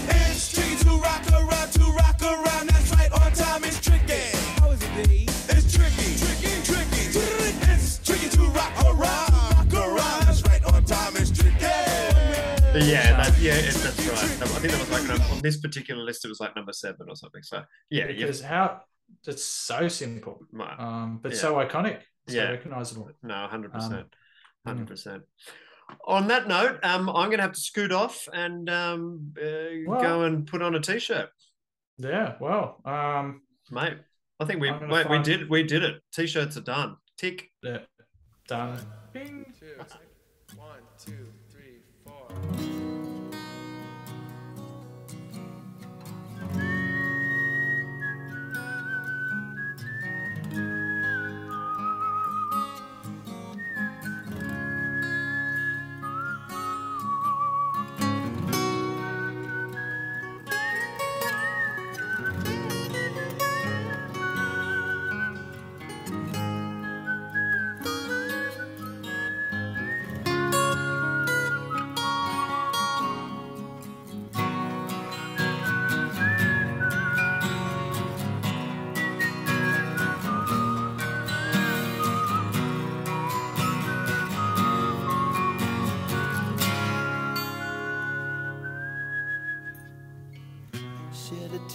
It's tricky to rock around, to rock around. That's right, on time Yeah, that, yeah, it, that's right. I think that was like on this particular list, it was like number seven or something. So yeah, yeah. Because how It's so simple, um, but Yeah. so iconic, so Yeah. recognizable. No, hundred Um, percent, hundred percent. On that note, um, I'm going to have to scoot off and um, uh, Well- go and put on a t-shirt, Yeah, well, um, mate. I think we I'm gonna wait, we did we did it. T-shirts are done. Tick. yeah, done. Bing. One, two, three, four.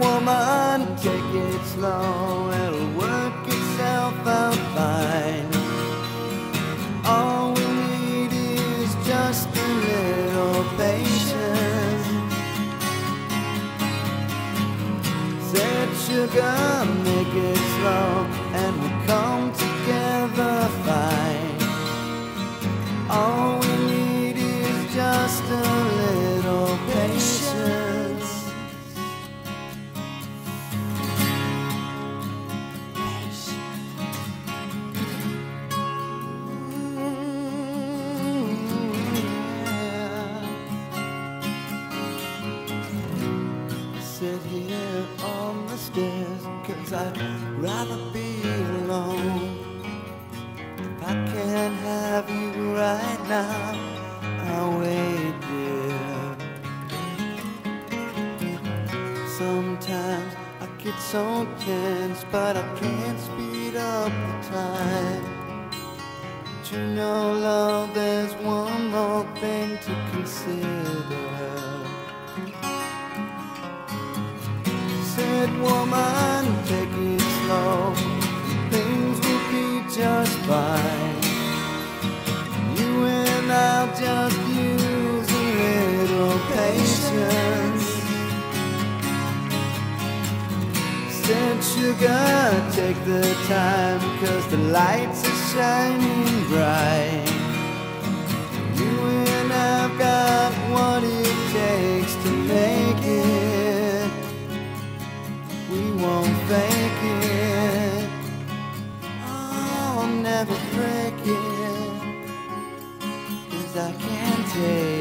Woman, take it slow, it'll work itself out fine. All we need is just a little patience. Said sugar, make it slow, So tense, but I can't speed up the time. But you know, love, there's one more thing to consider. Said woman, take it slow. Things will be just fine. You and I'll just sugar, take the time, cause the lights are shining bright. You and I've got what it takes to make it. We won't fake it. Oh, I'll never break it, cause I can't take